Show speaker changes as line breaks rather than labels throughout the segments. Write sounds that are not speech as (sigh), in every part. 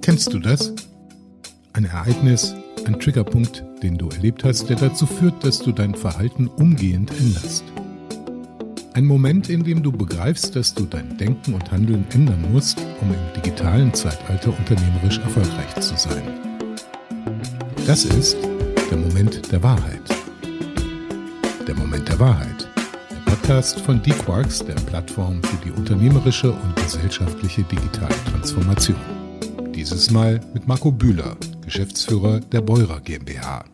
Kennst du das? Ein Ereignis, ein Triggerpunkt, den du erlebt hast, der dazu führt, dass du dein Verhalten umgehend änderst. Ein Moment, in dem du begreifst, dass du dein Denken und Handeln ändern musst, um im digitalen Zeitalter unternehmerisch erfolgreich zu sein. Das ist der Moment der Wahrheit. Der Moment der Wahrheit. Podcast von D-Quarks, der Plattform für die unternehmerische und gesellschaftliche digitale Transformation. Dieses Mal mit Marco Bühler, Geschäftsführer der Beurer GmbH.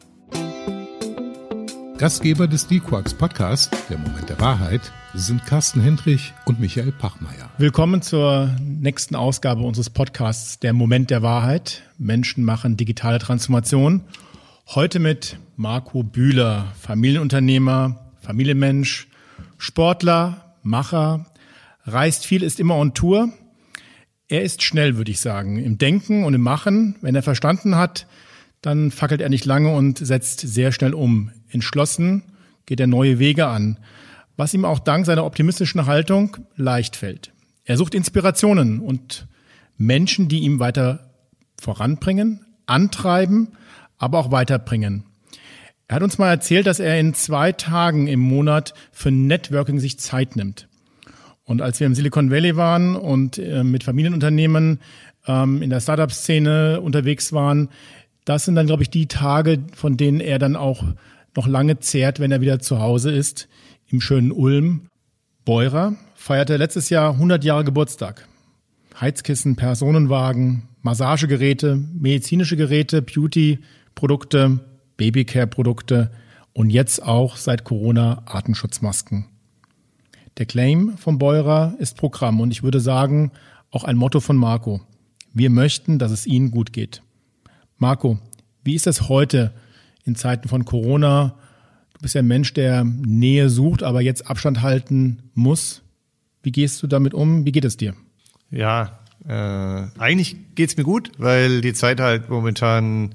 Gastgeber des D-Quarks Podcast, der Moment der Wahrheit, sind Carsten Hendrich und Michael Pachmeier.
Willkommen zur nächsten Ausgabe unseres Podcasts, der Moment der Wahrheit. Menschen machen digitale Transformation. Heute mit Marco Bühler, Familienunternehmer, Familienmensch, Sportler, Macher, reist viel, ist immer on Tour. Er ist schnell, würde ich sagen, im Denken und im Machen. Wenn er verstanden hat, dann fackelt er nicht lange und setzt sehr schnell um. Entschlossen geht er neue Wege an, was ihm auch dank seiner optimistischen Haltung leicht fällt. Er sucht Inspirationen und Menschen, die ihm weiter voranbringen, antreiben, aber auch weiterbringen. Er hat uns mal erzählt, dass er in zwei Tagen im Monat für Networking sich Zeit nimmt. Und als wir im Silicon Valley waren und äh, mit Familienunternehmen ähm, in der Startup-Szene unterwegs waren, das sind dann, glaube ich, die Tage, von denen er dann auch noch lange zehrt, wenn er wieder zu Hause ist, im schönen Ulm. Beurer feierte letztes Jahr 100 Jahre Geburtstag. Heizkissen, Personenwagen, Massagegeräte, medizinische Geräte, Beauty-Produkte, Babycare-Produkte und jetzt auch seit Corona Artenschutzmasken. Der Claim von Beurer ist Programm und ich würde sagen, auch ein Motto von Marco. Wir möchten, dass es Ihnen gut geht. Marco, wie ist das heute in Zeiten von Corona? Du bist ja ein Mensch, der Nähe sucht, aber jetzt Abstand halten muss. Wie gehst du damit um? Wie geht es dir?
Ja, äh, eigentlich geht's mir gut, weil die Zeit halt momentan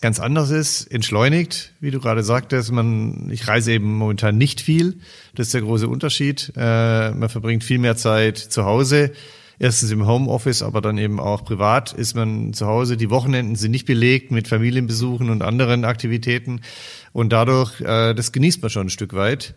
ganz anders ist, entschleunigt, wie du gerade sagtest. Man, ich reise eben momentan nicht viel. Das ist der große Unterschied. Äh, man verbringt viel mehr Zeit zu Hause erstens im Homeoffice, aber dann eben auch privat ist man zu Hause. Die Wochenenden sind nicht belegt mit Familienbesuchen und anderen Aktivitäten und dadurch, äh, das genießt man schon ein Stück weit.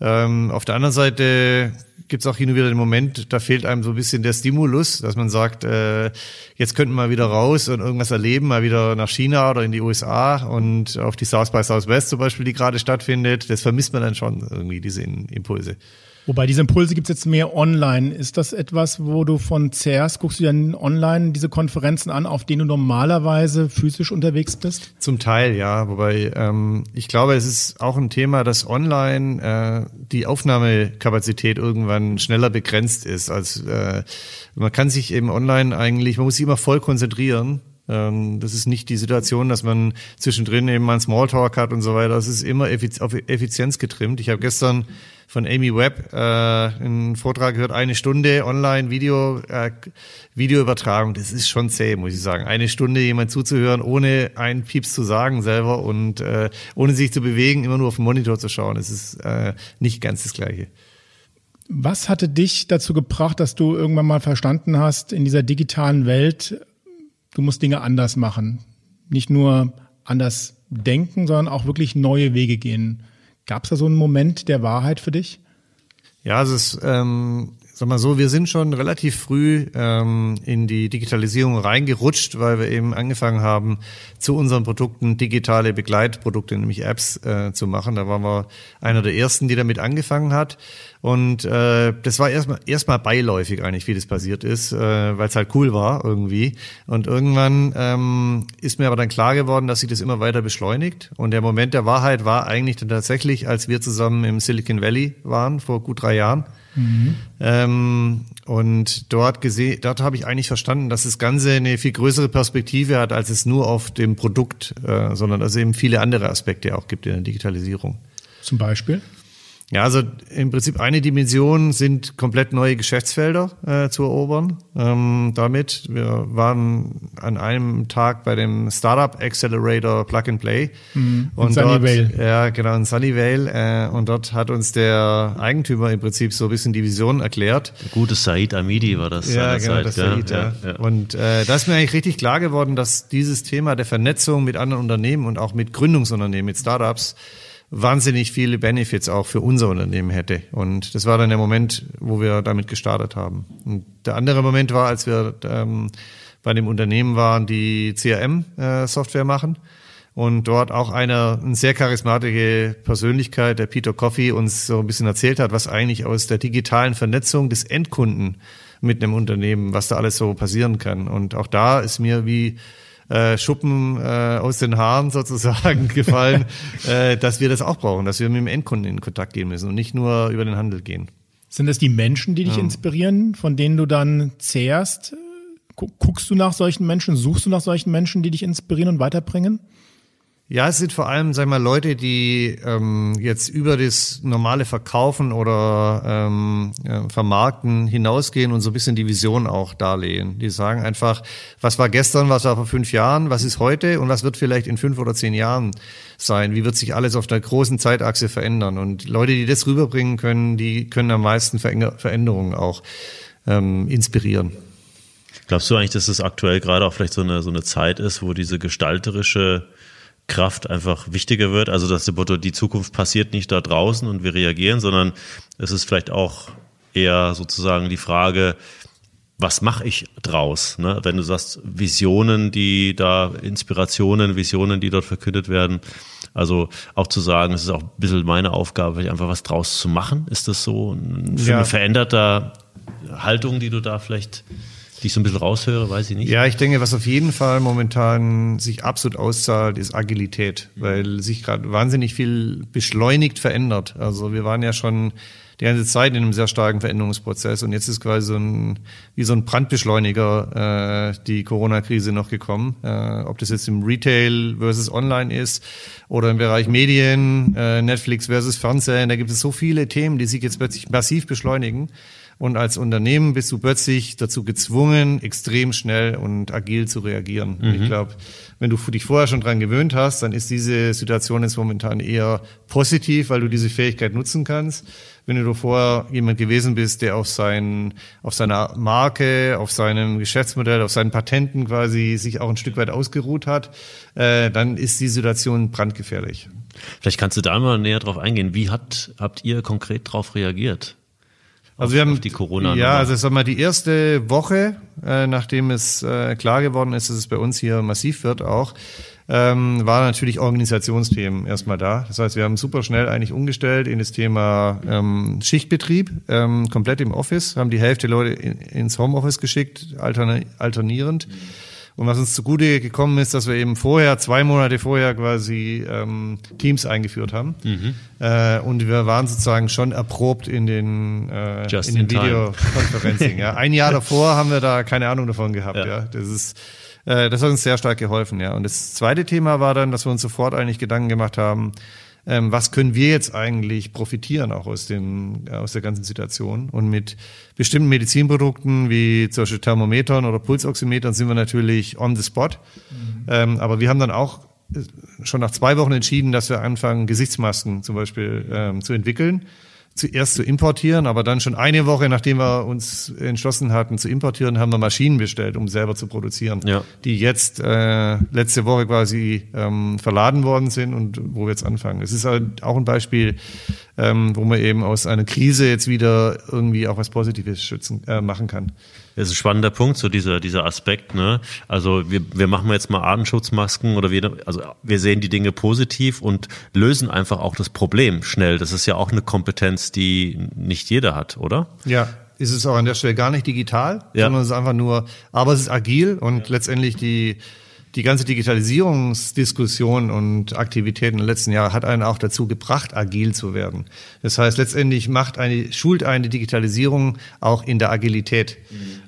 Ähm, auf der anderen Seite gibt es auch hin und wieder den Moment, da fehlt einem so ein bisschen der Stimulus, dass man sagt, äh, jetzt könnten wir wieder raus und irgendwas erleben, mal wieder nach China oder in die USA und auf die South by Southwest zum Beispiel, die gerade stattfindet. Das vermisst man dann schon irgendwie, diese Impulse.
Wobei diese Impulse gibt es jetzt mehr online. Ist das etwas, wo du von zehrst? Guckst du dann online diese Konferenzen an, auf denen du normalerweise physisch unterwegs bist?
Zum Teil, ja. Wobei ähm, ich glaube, es ist auch ein Thema, dass online äh, die Aufnahmekapazität irgendwann schneller begrenzt ist. Als äh, man kann sich eben online eigentlich, man muss sich immer voll konzentrieren das ist nicht die Situation, dass man zwischendrin eben mal einen Smalltalk hat und so weiter. Das ist immer auf Effizienz getrimmt. Ich habe gestern von Amy Webb äh, einen Vortrag gehört, eine Stunde online Video äh, Videoübertragung. Das ist schon zäh, muss ich sagen. Eine Stunde jemand zuzuhören, ohne einen Pieps zu sagen selber und äh, ohne sich zu bewegen, immer nur auf den Monitor zu schauen. Das ist äh, nicht ganz das Gleiche.
Was hatte dich dazu gebracht, dass du irgendwann mal verstanden hast, in dieser digitalen Welt du musst Dinge anders machen. Nicht nur anders denken, sondern auch wirklich neue Wege gehen. Gab es da so einen Moment der Wahrheit für dich?
Ja, es ist, ähm, sag mal so, wir sind schon relativ früh ähm, in die Digitalisierung reingerutscht, weil wir eben angefangen haben, zu unseren Produkten digitale Begleitprodukte, nämlich Apps, äh, zu machen. Da waren wir einer der ersten, die damit angefangen hat. Und äh, das war erstmal erstmal beiläufig eigentlich, wie das passiert ist, äh, weil es halt cool war irgendwie. Und irgendwann ähm, ist mir aber dann klar geworden, dass sich das immer weiter beschleunigt. Und der Moment der Wahrheit war eigentlich dann tatsächlich, als wir zusammen im Silicon Valley waren vor gut drei Jahren. Mhm. Ähm, und dort gesehen, dort habe ich eigentlich verstanden, dass das Ganze eine viel größere Perspektive hat, als es nur auf dem Produkt, äh, sondern dass es eben viele andere Aspekte auch gibt in der Digitalisierung.
Zum Beispiel?
Ja, also im Prinzip eine Dimension sind komplett neue Geschäftsfelder äh, zu erobern. Ähm, damit wir waren an einem Tag bei dem Startup Accelerator Plug and Play
Mhm.
und
In
dort,
Sunnyvale.
ja genau in Sunnyvale äh, und dort hat uns der Eigentümer im Prinzip so ein bisschen die Vision erklärt.
Gute Said Amidi war das
Ja, genau,
gell?
Said, ja. Und äh, da ist mir eigentlich richtig klar geworden, dass dieses Thema der Vernetzung mit anderen Unternehmen und auch mit Gründungsunternehmen, mit Startups, wahnsinnig viele Benefits auch für unser Unternehmen hätte. Und das war dann der Moment, wo wir damit gestartet haben. Und der andere Moment war, als wir ähm, bei dem Unternehmen waren, die CRM-Software machen. Und dort auch einer, eine sehr charismatische Persönlichkeit, der Peter Coffey, uns so ein bisschen erzählt hat, was eigentlich aus der digitalen Vernetzung des Endkunden mit einem Unternehmen, was da alles so passieren kann. Und auch da ist mir wie äh, Schuppen äh, aus den Haaren (laughs) sozusagen gefallen, (laughs) äh, dass wir das auch brauchen, dass wir mit dem Endkunden in Kontakt gehen müssen und nicht nur über den Handel gehen.
Sind das die Menschen, die dich inspirieren, von denen du dann zehrst? Gu- Guckst du nach solchen Menschen? Suchst du nach solchen Menschen, die dich inspirieren und weiterbringen?
Ja, es sind vor allem, sag mal, Leute, die ähm, jetzt über das normale Verkaufen oder ähm, ja, Vermarkten hinausgehen und so ein bisschen die Vision auch darlegen. Die sagen einfach, was war gestern, was war vor fünf Jahren, was ist heute und was wird vielleicht in fünf oder zehn Jahren sein? Wie wird sich alles auf der großen Zeitachse verändern? Und Leute, die das rüberbringen können, die können am meisten Veränder- Veränderungen auch ähm, inspirieren.
Glaubst du eigentlich, dass es aktuell gerade auch vielleicht so eine, so eine Zeit ist, wo diese gestalterische Kraft einfach wichtiger wird? Also, dass die Zukunft passiert nicht da draußen und wir reagieren, sondern es ist vielleicht auch eher sozusagen die Frage, was mache ich draus? Ne? Wenn du sagst, Visionen, die da, Inspirationen, Visionen, die dort verkündet werden. Also auch zu sagen, es ist auch ein bisschen meine Aufgabe, einfach was draus zu machen. Ist das so ein, für
Ja.
eine veränderte Haltung, die du da vielleicht, die ich so ein bisschen raushöre, weiß ich nicht.
Ja, ich denke, was auf jeden Fall momentan sich absolut auszahlt, ist Agilität, weil sich gerade wahnsinnig viel beschleunigt verändert. Also wir waren ja schon die ganze Zeit in einem sehr starken Veränderungsprozess und jetzt ist quasi so ein, wie so ein Brandbeschleuniger äh, die Corona-Krise noch gekommen. Äh, ob das jetzt im Retail versus Online ist oder im Bereich Medien, äh, Netflix versus Fernsehen, da gibt es so viele Themen, die sich jetzt plötzlich massiv beschleunigen. Und als Unternehmen bist du plötzlich dazu gezwungen, extrem schnell und agil zu reagieren. Und Ich glaube, wenn du dich vorher schon dran gewöhnt hast, dann ist diese Situation jetzt momentan eher positiv, weil du diese Fähigkeit nutzen kannst. Wenn du vorher jemand gewesen bist, der auf, sein, auf seiner Marke, auf seinem Geschäftsmodell, auf seinen Patenten quasi sich auch ein Stück weit ausgeruht hat, äh, dann ist die Situation brandgefährlich.
Vielleicht kannst du da mal näher drauf eingehen. Wie hat, habt ihr konkret darauf reagiert?
Also wir haben
die Corona.
Ja, also sag mal, die erste Woche, äh, nachdem es äh, klar geworden ist, dass es bei uns hier massiv wird auch, ähm, war natürlich Organisationsthemen erstmal da. Das heißt, wir haben super schnell eigentlich umgestellt in das Thema ähm, Schichtbetrieb, ähm, komplett im Office, haben die Hälfte Leute in, ins Homeoffice geschickt, alterni alternierend. Und was uns zugute gekommen ist, dass wir eben vorher, zwei Monate vorher quasi ähm, Teams eingeführt haben. Äh, und wir waren sozusagen schon erprobt in den, äh,
Just
in den
in
ja. Ein Jahr davor haben wir da keine Ahnung davon gehabt. Ja.
Ja.
Das ist äh, das hat uns sehr stark geholfen. Ja. Und das zweite Thema war dann, dass wir uns sofort eigentlich Gedanken gemacht haben, ähm, was können wir jetzt eigentlich profitieren auch aus dem aus der ganzen Situation? Und mit bestimmten Medizinprodukten wie zum Beispiel Thermometern oder Pulsoximetern sind wir natürlich on the spot. Ähm, aber wir haben dann auch äh, schon nach zwei Wochen entschieden, dass wir anfangen Gesichtsmasken zum Beispiel ähm, zu entwickeln zuerst zu importieren, aber dann schon eine Woche, nachdem wir uns entschlossen hatten zu importieren, haben wir Maschinen bestellt, um selber zu produzieren,
Ja.
die jetzt äh, letzte Woche quasi ähm, verladen worden sind und wo wir jetzt anfangen. Es ist halt auch ein Beispiel, ähm, wo man eben aus einer Krise jetzt wieder irgendwie auch was Positives schützen äh, machen kann.
Das ist ein spannender Punkt, so dieser, dieser Aspekt. Ne? Also wir, wir machen jetzt mal Atemschutzmasken oder wir, also wir sehen die Dinge positiv und lösen einfach auch das Problem schnell. Das ist ja auch eine Kompetenz, die nicht jeder hat, oder?
Ja, ist es auch an der Stelle gar nicht digital,
Ja.
sondern es ist einfach nur, aber es ist agil und letztendlich die, die ganze Digitalisierungsdiskussion und Aktivitäten der letzten Jahre hat einen auch dazu gebracht, agil zu werden. Das heißt, letztendlich macht eine, schult eine Digitalisierung auch in der Agilität.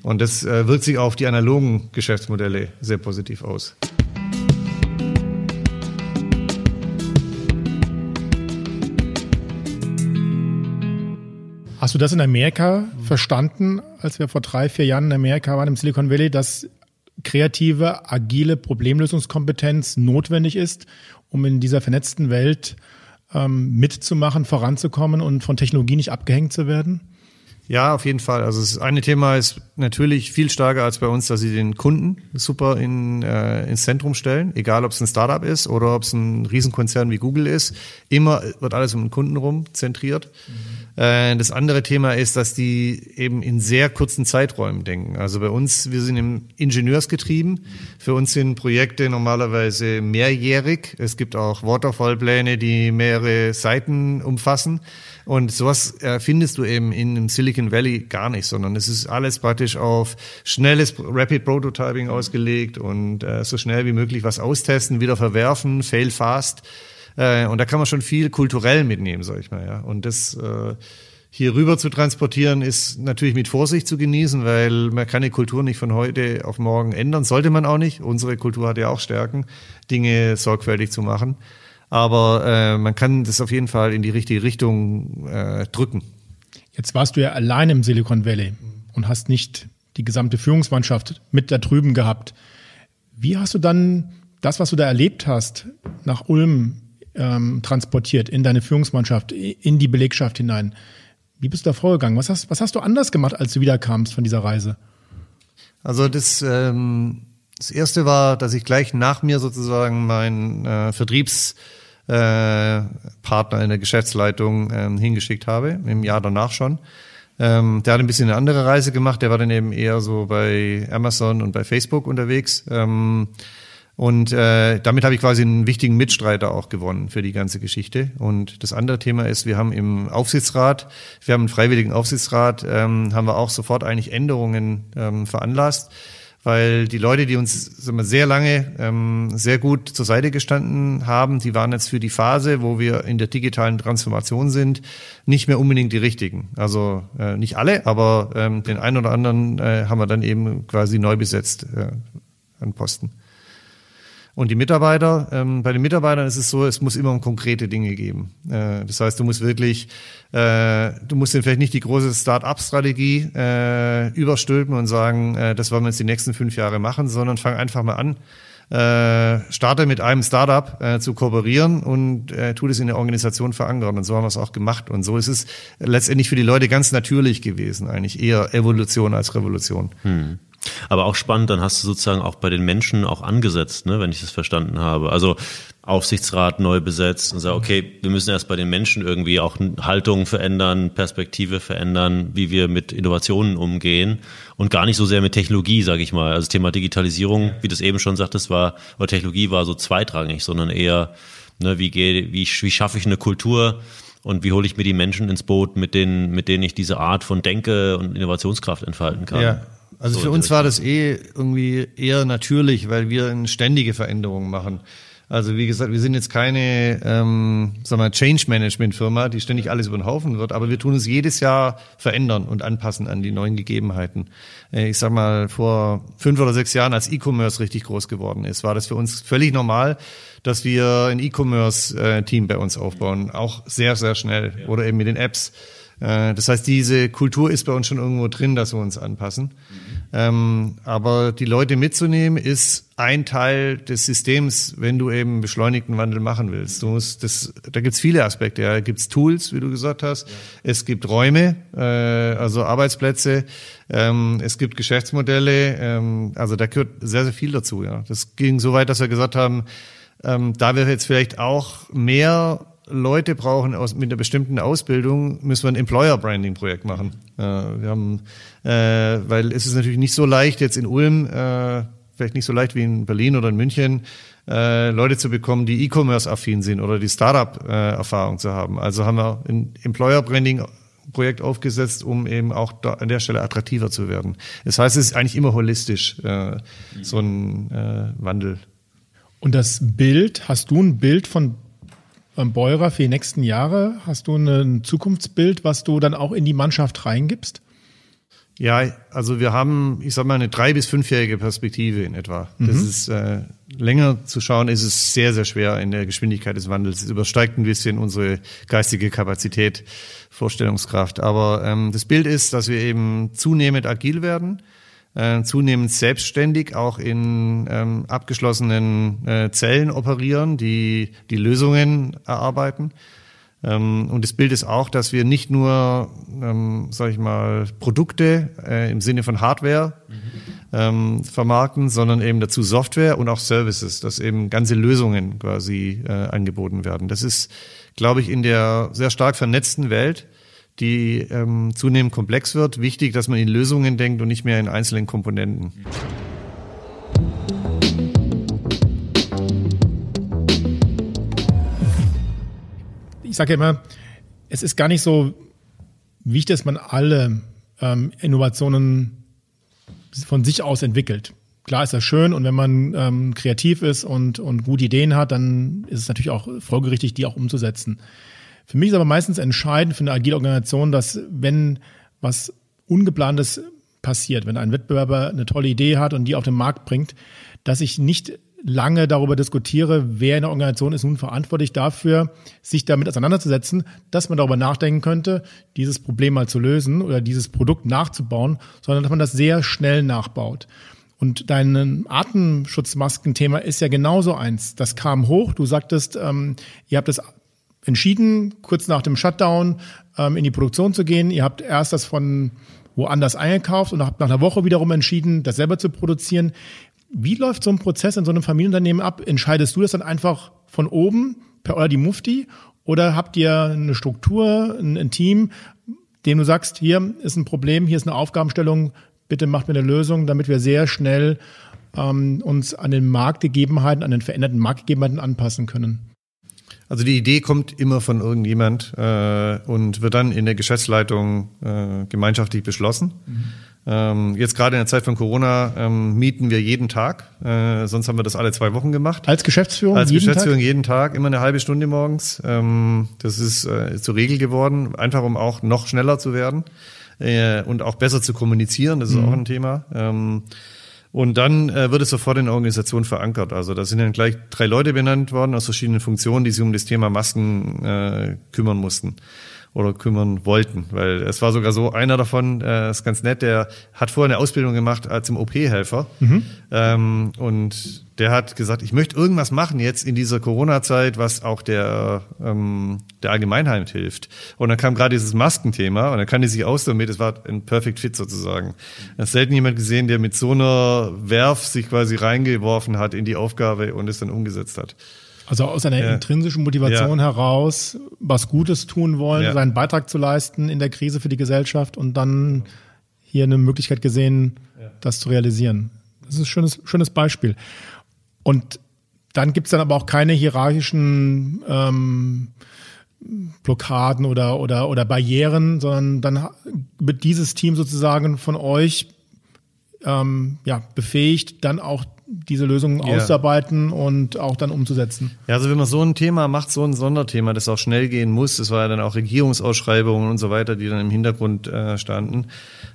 Und das äh, wirkt sich auf die analogen Geschäftsmodelle sehr positiv aus.
Hast du das in Amerika verstanden, als wir vor drei, vier Jahren in Amerika waren, im Silicon Valley, dass kreative, agile Problemlösungskompetenz notwendig ist, um in dieser vernetzten Welt ähm, mitzumachen, voranzukommen und von Technologie nicht abgehängt zu werden?
Ja, auf jeden Fall. Also das eine Thema ist natürlich viel stärker als bei uns, dass sie den Kunden super in, äh, ins Zentrum stellen, egal ob es ein Startup ist oder ob es ein Riesenkonzern wie Google ist. Immer wird alles um den Kunden rum zentriert. Mhm. Äh, das andere Thema ist, dass die eben in sehr kurzen Zeiträumen denken. Also bei uns, wir sind im Ingenieursgetrieben. Für uns sind Projekte normalerweise mehrjährig. Es gibt auch Waterfallpläne, die mehrere Seiten umfassen. Und sowas findest du eben in dem Silicon Valley gar nicht, sondern es ist alles praktisch auf schnelles Rapid Prototyping ausgelegt und äh, so schnell wie möglich was austesten, wieder verwerfen, fail fast. Äh, und da kann man schon viel kulturell mitnehmen, sag ich mal. Ja. Und das äh, hier rüber zu transportieren, ist natürlich mit Vorsicht zu genießen, weil man kann die Kultur nicht von heute auf morgen ändern, sollte man auch nicht. Unsere Kultur hat ja auch Stärken, Dinge sorgfältig zu machen. Aber äh, man kann das auf jeden Fall in die richtige Richtung äh, drücken.
Jetzt warst du ja allein im Silicon Valley und hast nicht die gesamte Führungsmannschaft mit da drüben gehabt. Wie hast du dann das, was du da erlebt hast, nach Ulm ähm, transportiert in deine Führungsmannschaft, in die Belegschaft hinein? Wie bist du da vorgegangen? Was hast, was hast du anders gemacht, als du wiederkamst von dieser Reise?
Also das, ähm, das erste war, dass ich gleich nach mir sozusagen mein äh, Vertriebs äh, in der Geschäftsleitung ähm, hingeschickt habe, im Jahr danach schon. Ähm, der hat ein bisschen eine andere Reise gemacht, der war dann eben eher so bei Amazon und bei Facebook unterwegs. Ähm, und äh, damit habe ich quasi einen wichtigen Mitstreiter auch gewonnen für die ganze Geschichte. Und das andere Thema ist, wir haben im Aufsichtsrat, wir haben einen freiwilligen Aufsichtsrat, ähm, haben wir auch sofort eigentlich Änderungen ähm, veranlasst weil die Leute, die uns sagen wir, sehr lange ähm, sehr gut zur Seite gestanden haben, die waren jetzt für die Phase, wo wir in der digitalen Transformation sind, nicht mehr unbedingt die richtigen. Also äh, nicht alle, aber ähm, den einen oder anderen äh, haben wir dann eben quasi neu besetzt äh, an Posten. Und die Mitarbeiter, ähm, bei den Mitarbeitern ist es so, es muss immer um konkrete Dinge geben. Äh, das heißt, du musst wirklich, äh, du musst denen vielleicht nicht die große Start-up-Strategie äh, überstülpen und sagen, äh, das wollen wir jetzt die nächsten fünf Jahre machen, sondern fang einfach mal an. Äh, starte mit einem Startup äh, zu kooperieren und äh, tu das in der Organisation verankern. Und so haben wir es auch gemacht. Und so ist es letztendlich für die Leute ganz natürlich gewesen, eigentlich eher Evolution als Revolution. Hm.
Aber auch spannend, dann hast du sozusagen auch bei den Menschen auch angesetzt, ne, wenn ich das verstanden habe. Also Aufsichtsrat neu besetzt und sag, okay, wir müssen erst bei den Menschen irgendwie auch Haltungen verändern, Perspektive verändern, wie wir mit Innovationen umgehen und gar nicht so sehr mit Technologie, sage ich mal. Also Thema Digitalisierung, wie du es eben schon sagtest, war, oder Technologie war so zweitrangig, sondern eher, ne, wie, gehe, wie, wie schaffe ich eine Kultur, und wie hole ich mir die Menschen ins Boot, mit denen, mit denen ich diese Art von Denke und Innovationskraft entfalten kann.
Ja, also so für uns war das eh irgendwie eher natürlich, weil wir ständige Veränderung machen. Also wie gesagt, wir sind jetzt keine ähm, sagen wir, Change Management Firma, die ständig alles über den Haufen wird, aber wir tun uns jedes Jahr verändern und anpassen an die neuen Gegebenheiten. Äh, ich sag mal, vor fünf oder sechs Jahren, als E-Commerce richtig groß geworden ist, war das für uns völlig normal, dass wir ein E-Commerce-Team äh, bei uns aufbauen, auch sehr, sehr schnell oder eben mit den Apps. Äh, das heißt, diese Kultur ist bei uns schon irgendwo drin, dass wir uns anpassen. Mhm. Ähm, aber die Leute mitzunehmen ist ein Teil des Systems, wenn du eben beschleunigten Wandel machen willst. Du musst das, da gibt's viele Aspekte. Ja. Da gibt's Tools, wie du gesagt hast. Ja. Es gibt Räume, äh, also Arbeitsplätze. Ähm, es gibt Geschäftsmodelle. Ähm, also da gehört sehr, sehr viel dazu. Ja. Das ging so weit, dass wir gesagt haben, ähm, da wir jetzt vielleicht auch mehr Leute brauchen aus, mit einer bestimmten Ausbildung, müssen wir ein Employer Branding Projekt machen. Äh, wir haben, äh, weil es ist natürlich nicht so leicht jetzt in Ulm, äh, vielleicht nicht so leicht wie in Berlin oder in München, äh, Leute zu bekommen, die E-Commerce affin sind oder die Startup äh, Erfahrung zu haben. Also haben wir ein Employer Branding Projekt aufgesetzt, um eben auch da an der Stelle attraktiver zu werden. Das heißt, es ist eigentlich immer holistisch, äh, so ein äh, Wandel.
Und das Bild, hast du ein Bild von Beurer für die nächsten Jahre? Hast du ein Zukunftsbild, was du dann auch in die Mannschaft reingibst?
Ja, also wir haben, ich sag mal, eine drei- bis fünfjährige Perspektive in etwa. Mhm. Das ist äh, länger zu schauen, ist es sehr, sehr schwer in der Geschwindigkeit des Wandels. Es übersteigt ein bisschen unsere geistige Kapazität, Vorstellungskraft. Aber ähm, das Bild ist, dass wir eben zunehmend agil werden, äh, zunehmend selbstständig auch in ähm, abgeschlossenen äh, Zellen operieren, die die Lösungen erarbeiten ähm, und das Bild ist auch, dass wir nicht nur, ähm, sag ich mal, Produkte äh, im Sinne von Hardware mhm. ähm, vermarkten, sondern eben dazu Software und auch Services, dass eben ganze Lösungen quasi äh, angeboten werden. Das ist, glaube ich, in der sehr stark vernetzten Welt, die ähm, zunehmend komplex wird, wichtig, dass man in Lösungen denkt und nicht mehr in einzelnen Komponenten.
Ich sage ja immer, es ist gar nicht so wichtig, dass man alle ähm, Innovationen von sich aus entwickelt. Klar ist das schön und wenn man ähm, kreativ ist und, und gute Ideen hat, dann ist es natürlich auch folgerichtig, die auch umzusetzen. Für mich ist aber meistens entscheidend für eine agile Organisation, dass wenn was Ungeplantes passiert, wenn ein Wettbewerber eine tolle Idee hat und die auf den Markt bringt, dass ich nicht lange darüber diskutiere, wer in der Organisation ist nun verantwortlich dafür, sich damit auseinanderzusetzen, dass man darüber nachdenken könnte, dieses Problem mal zu lösen oder dieses Produkt nachzubauen, sondern dass man das sehr schnell nachbaut. Und dein Atemschutzmaskenthema ist ja genauso eins. Das kam hoch. Du sagtest, ähm, ihr habt es entschieden, kurz nach dem Shutdown ähm, in die Produktion zu gehen. Ihr habt erst das von woanders eingekauft und habt nach einer Woche wiederum entschieden, das selber zu produzieren. Wie läuft so ein Prozess in so einem Familienunternehmen ab? Entscheidest du das dann einfach von oben per oder die Mufti? Oder habt ihr eine Struktur, ein, ein Team, dem du sagst, hier ist ein Problem, hier ist eine Aufgabenstellung, bitte macht mir eine Lösung, damit wir sehr schnell ähm, uns an den Marktgegebenheiten, an den veränderten Marktgegebenheiten anpassen können?
Also die Idee kommt immer von irgendjemand äh, und wird dann in der Geschäftsleitung äh, gemeinschaftlich beschlossen. Mhm. Ähm, jetzt gerade in der Zeit von Corona ähm, mieten wir jeden Tag. Äh, sonst haben wir das alle zwei Wochen gemacht.
Als Geschäftsführung?
Als jeden Geschäftsführung Tag? jeden Tag, immer eine halbe Stunde morgens. Ähm, das ist äh, zur Regel geworden, einfach um auch noch schneller zu werden äh, und auch besser zu kommunizieren. Das ist mhm. auch ein Thema. Ähm, und dann äh, wird es sofort in der Organisation verankert. Also da sind dann gleich drei Leute benannt worden aus verschiedenen Funktionen, die sich um das Thema Masken äh, kümmern mussten oder kümmern wollten. Weil es war sogar so, einer davon, äh, ist ganz nett, der hat vorher eine Ausbildung gemacht als im OP-Helfer. Mhm. Ähm, und der hat gesagt, ich möchte irgendwas machen jetzt in dieser Corona-Zeit, was auch der, ähm, der Allgemeinheit hilft. Und dann kam gerade dieses Maskenthema und dann kann die sich aus damit, es war ein Perfect Fit sozusagen. Es ist selten jemand gesehen, der mit so einer Werf sich quasi reingeworfen hat in die Aufgabe und es dann umgesetzt hat.
Also aus einer ja. intrinsischen Motivation ja. heraus, was Gutes tun wollen, ja. seinen Beitrag zu leisten in der Krise für die Gesellschaft und dann hier eine Möglichkeit gesehen, das zu realisieren. Das ist ein schönes, schönes Beispiel. Und dann gibt's dann aber auch keine hierarchischen ähm, Blockaden oder, oder, oder Barrieren, sondern dann wird dieses Team sozusagen von euch ähm, ja, befähigt, dann auch diese Lösungen ja. auszuarbeiten und auch dann umzusetzen.
Ja, also wenn man so ein Thema macht, so ein Sonderthema, das auch schnell gehen muss, das war ja dann auch Regierungsausschreibungen und so weiter, die dann im Hintergrund äh, standen,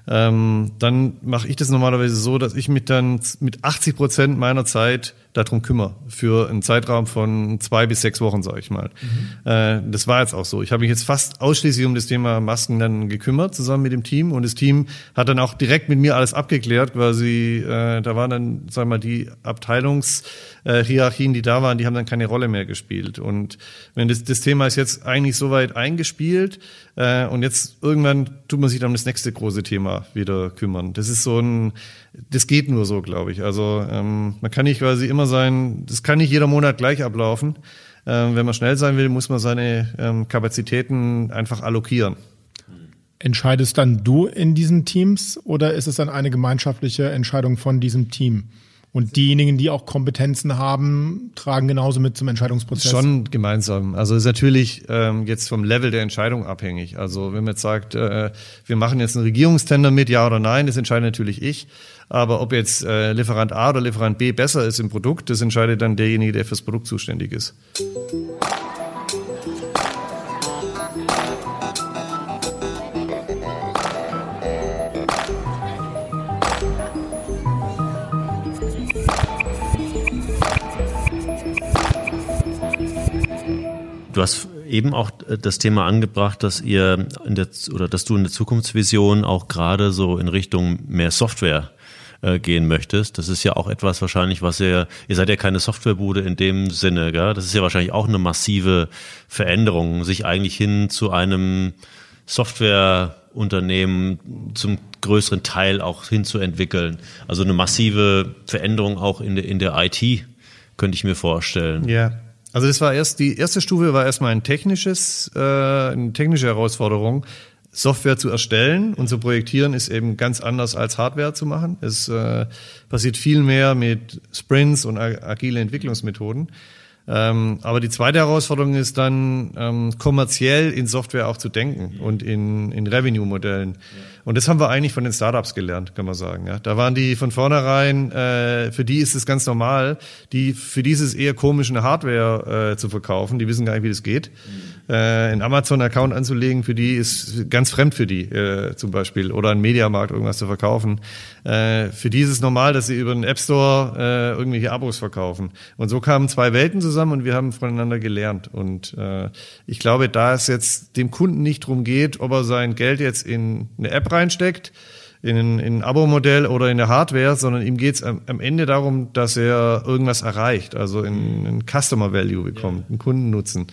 ähm, dann mache ich das normalerweise so, dass ich mich dann mit 80 Prozent meiner Zeit darum kümmere, für einen Zeitraum von zwei bis sechs Wochen, sage ich mal. Mhm. Äh, das war jetzt auch so. Ich habe mich jetzt fast ausschließlich um das Thema Masken dann gekümmert, zusammen mit dem Team. Und das Team hat dann auch direkt mit mir alles abgeklärt, quasi, äh, da waren dann, sagen wir mal, die Abteilungshierarchien, die da waren, die haben dann keine Rolle mehr gespielt. Und wenn das, das Thema ist jetzt eigentlich soweit eingespielt, äh, und jetzt irgendwann tut man sich dann um das nächste große Thema wieder kümmern. Das ist so ein, das geht nur so, glaube ich. Also ähm, man kann nicht quasi immer sein, das kann nicht jeder Monat gleich ablaufen. Ähm, wenn man schnell sein will, muss man seine ähm, Kapazitäten einfach allokieren.
Entscheidest dann du in diesen Teams oder ist es dann eine gemeinschaftliche Entscheidung von diesem Team? Und diejenigen, die auch Kompetenzen haben, tragen genauso mit zum Entscheidungsprozess.
Schon gemeinsam. Also ist natürlich ähm, jetzt vom Level der Entscheidung abhängig. Also wenn man jetzt sagt, äh, wir machen jetzt einen Regierungstender mit, ja oder nein, das entscheide natürlich ich. Aber ob jetzt äh, Lieferant A oder Lieferant B besser ist im Produkt, das entscheidet dann derjenige, der fürs Produkt zuständig ist.
Du hast eben auch äh, das Thema angebracht, dass ihr in der, oder dass du in der Zukunftsvision auch gerade so in Richtung mehr Software äh, gehen möchtest. Das ist ja auch etwas wahrscheinlich, was ihr, ihr seid ja keine Softwarebude in dem Sinne, gell? Das ist ja wahrscheinlich auch eine massive Veränderung, sich eigentlich hin zu einem Softwareunternehmen zum größeren Teil auch hinzuentwickeln. Also eine massive Veränderung auch in der, in der IT, könnte ich mir vorstellen.
Ja. Also das war erst, die erste Stufe war erstmal ein technisches, äh, eine technische Herausforderung. Software zu erstellen und zu projektieren ist eben ganz anders als Hardware zu machen. Es äh, passiert viel mehr mit Sprints und agile Entwicklungsmethoden. Ähm, aber die zweite Herausforderung ist dann, ähm, kommerziell in Software auch zu denken und in, in Revenue-Modellen. Ja. Und das haben wir eigentlich von den Startups gelernt, kann man sagen. Ja. Da waren die von vornherein, äh, für die ist es ganz normal, die, für die ist es eher komisch, eine Hardware äh, zu verkaufen. Die wissen gar nicht, wie das geht. Mhm. Äh, einen Amazon-Account anzulegen, für die ist ganz fremd für die äh, zum Beispiel. Oder einen Mediamarkt irgendwas zu verkaufen. Äh, für die ist es normal, dass sie über den App Store äh, irgendwelche Abos verkaufen. Und so kamen zwei Welten zusammen und wir haben voneinander gelernt. Und äh, ich glaube, da es jetzt dem Kunden nicht drum geht, ob er sein Geld jetzt in eine App reinsteckt, in ein, in ein Abo-Modell oder in der Hardware, sondern ihm geht es am, am, Ende darum, dass er irgendwas erreicht, also in, in Customer Value bekommt, einen Kundennutzen.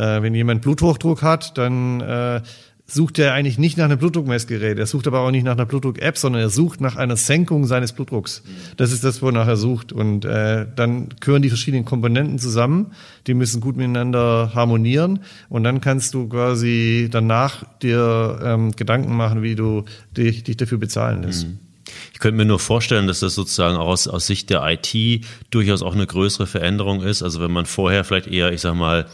Äh, wenn jemand Bluthochdruck hat, dann äh, sucht er eigentlich nicht nach einem Blutdruckmessgerät. Er sucht aber auch nicht nach einer Blutdruck-App, sondern er sucht nach einer Senkung seines Blutdrucks. Das ist das, wonach er sucht. Und äh, dann gehören die verschiedenen Komponenten zusammen. Die müssen gut miteinander harmonieren. Und dann kannst du quasi danach dir ähm, Gedanken machen, wie du dich, dich dafür bezahlen lässt. Mhm.
Ich könnte mir nur vorstellen, dass das sozusagen aus, aus Sicht der IT durchaus auch eine größere Veränderung ist. Also wenn man vorher vielleicht eher, ich sag mal,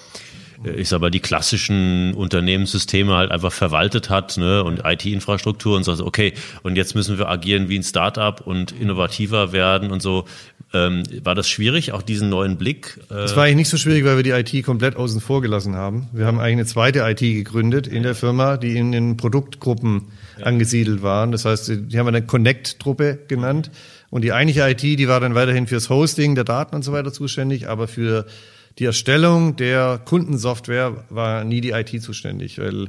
ich sag mal, die klassischen Unternehmenssysteme halt einfach verwaltet hat ne, und IT-Infrastruktur und so, okay, und jetzt müssen wir agieren wie ein Startup und innovativer werden und so. Ähm, war das schwierig, auch diesen neuen Blick?
Äh das war eigentlich nicht so schwierig, weil wir die IT komplett außen vor gelassen haben. Wir haben eigentlich eine zweite IT gegründet in der Firma, die in den Produktgruppen ja. angesiedelt waren. Das heißt, die haben wir eine Connect-Truppe genannt. Und die eigentliche IT, die war dann weiterhin fürs Hosting der Daten und so weiter zuständig, aber für die Erstellung der Kundensoftware war nie die IT zuständig, weil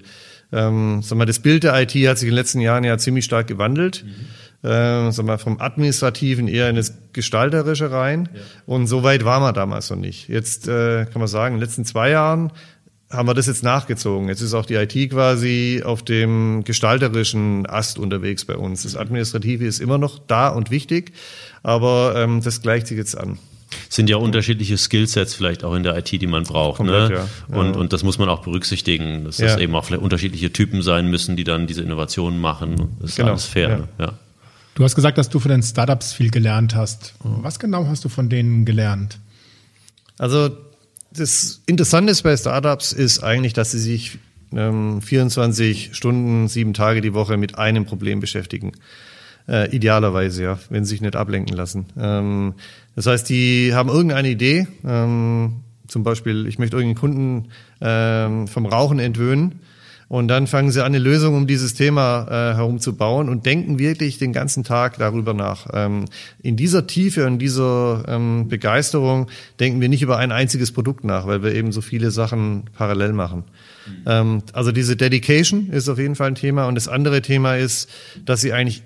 ähm, sag mal, das Bild der IT hat sich in den letzten Jahren ja ziemlich stark gewandelt. Mhm. Äh, sag mal, vom Administrativen eher in das Gestalterische rein. Ja. Und so weit war man damals noch nicht. Jetzt äh, kann man sagen, in den letzten zwei Jahren haben wir das jetzt nachgezogen. Jetzt ist auch die IT quasi auf dem gestalterischen Ast unterwegs bei uns. Das Administrative ist immer noch da und wichtig, aber ähm, das gleicht sich jetzt an
sind ja unterschiedliche Skillsets vielleicht auch in der IT, die man braucht. Komplett, ne? ja. Ja. Und, und das muss man auch berücksichtigen, dass das eben auch vielleicht unterschiedliche Typen sein müssen, die dann diese Innovationen machen. Das ist genau. alles fair. Ne? Ja.
Du hast gesagt, dass du von den Startups viel gelernt hast. Was genau hast du von denen gelernt?
Also das Interessante bei Startups ist eigentlich, dass sie sich ähm, 24 Stunden, sieben Tage die Woche mit einem Problem beschäftigen. Äh, idealerweise, ja, wenn sie sich nicht ablenken lassen. Ähm, das heißt, die haben irgendeine Idee, ähm, zum Beispiel, ich möchte irgendeinen Kunden ähm, vom Rauchen entwöhnen. Und dann fangen sie an, eine Lösung um dieses Thema äh, herumzubauen und denken wirklich den ganzen Tag darüber nach. Ähm, in dieser Tiefe und dieser ähm, Begeisterung denken wir nicht über ein einziges Produkt nach, weil wir eben so viele Sachen parallel machen. Mhm. Ähm, also diese Dedication ist auf jeden Fall ein Thema. Und das andere Thema ist, dass sie eigentlich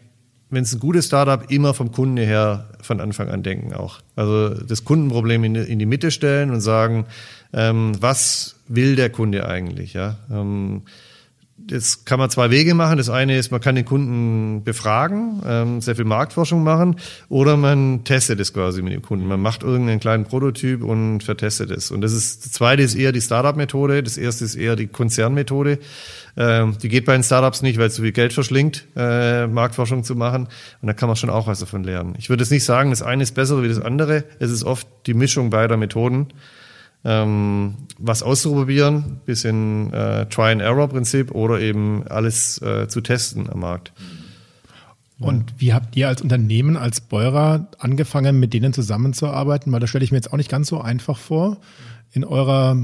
wenn es ein gutes Startup, immer vom Kunden her von Anfang an denken auch. Also das Kundenproblem in, in die Mitte stellen und sagen, ähm, was will der Kunde eigentlich? Ja, ähm, das kann man zwei Wege machen. Das eine ist, man kann den Kunden befragen, ähm, sehr viel Marktforschung machen, oder man testet es quasi mit dem Kunden. Man macht irgendeinen kleinen Prototyp und vertestet es. Und das ist, das zweite ist eher die Startup-Methode, das erste ist eher die Konzernmethode. Ähm, die geht bei den Startups nicht, weil es zu viel Geld verschlingt, äh, Marktforschung zu machen. Und da kann man schon auch was davon lernen. Ich würde jetzt nicht sagen, das eine ist besser wie das andere. Es ist oft die Mischung beider Methoden ähm, was auszuprobieren, bisschen äh, Try-and-Error-Prinzip oder eben alles äh, zu testen am Markt.
Und wie habt ihr als Unternehmen, als Beurer angefangen, mit denen zusammenzuarbeiten? Weil das stelle ich mir jetzt auch nicht ganz so einfach vor. In eurer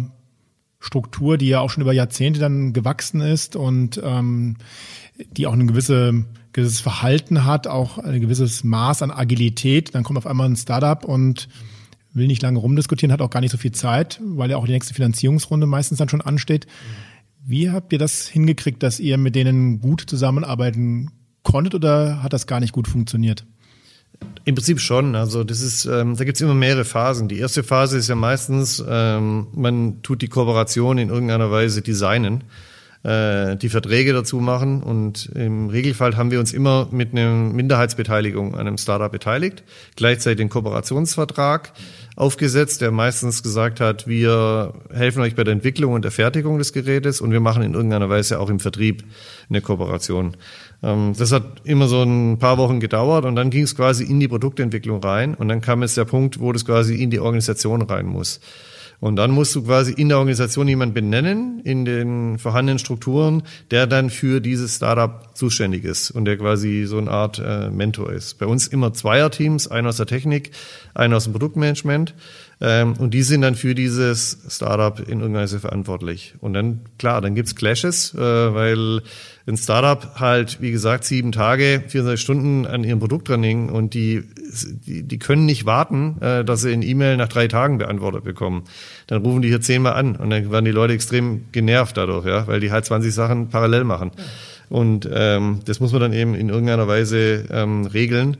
Struktur, die ja auch schon über Jahrzehnte dann gewachsen ist und ähm, die auch ein gewisse, gewisses Verhalten hat, auch ein gewisses Maß an Agilität. Dann kommt auf einmal ein Startup und will nicht lange rumdiskutieren, hat auch gar nicht so viel Zeit, weil ja auch die nächste Finanzierungsrunde meistens dann schon ansteht. Wie habt ihr das hingekriegt, dass ihr mit denen gut zusammenarbeiten konntet oder hat das gar nicht gut funktioniert?
Im Prinzip schon. Also das ist, ähm, da gibt's immer mehrere Phasen. Die erste Phase ist ja meistens, ähm, man tut die Kooperation in irgendeiner Weise designen, äh, die Verträge dazu machen und im Regelfall haben wir uns immer mit einer Minderheitsbeteiligung an einem Startup beteiligt, gleichzeitig den Kooperationsvertrag aufgesetzt, der meistens gesagt hat, wir helfen euch bei der Entwicklung und der Fertigung des Gerätes und wir machen in irgendeiner Weise auch im Vertrieb eine Kooperation. Ähm, das hat immer so ein paar Wochen gedauert und dann ging es quasi in die Produktentwicklung rein und dann kam jetzt der Punkt, wo das quasi in die Organisation rein muss. Und dann musst du quasi in der Organisation jemanden benennen, in den vorhandenen Strukturen, der dann für dieses Startup zuständig ist und der quasi so eine Art äh, Mentor ist. Bei uns immer Zweierteams, einer aus der Technik, einer aus dem Produktmanagement. Ähm, und die sind dann für dieses Startup in irgendeiner Weise verantwortlich. Und dann, klar, dann gibt's Clashes, äh, weil ein Startup halt, wie gesagt, sieben Tage, 24 Stunden an ihrem Produkt dran hängen und die, die, die können nicht warten, äh, dass sie ein E-Mail nach drei Tagen beantwortet bekommen. Dann rufen die hier zehnmal an und dann werden die Leute extrem genervt dadurch, ja, weil die halt 20 Sachen parallel machen. Und ähm, das muss man dann eben in irgendeiner Weise ähm, regeln.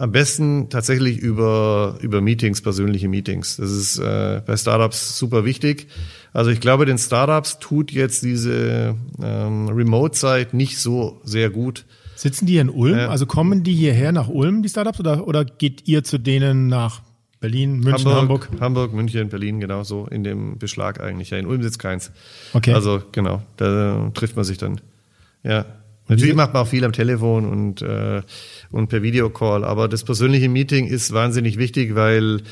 Am besten tatsächlich über, über Meetings, persönliche Meetings. Das ist äh, bei Startups super wichtig. Also ich glaube, den Startups tut jetzt diese ähm, Remote-Zeit nicht so sehr gut.
Sitzen die in Ulm? Ja. Also kommen die hierher nach Ulm, die Startups, oder, oder geht ihr zu denen nach Berlin, München, Hamburg?
Hamburg, Hamburg München, Berlin, genau so in dem Beschlag eigentlich. Ja, in Ulm sitzt keins.
Okay.
Also genau, da trifft man sich dann. Ja. Natürlich macht man auch viel am Telefon und, äh, und per Videocall, aber das persönliche Meeting ist wahnsinnig wichtig, weil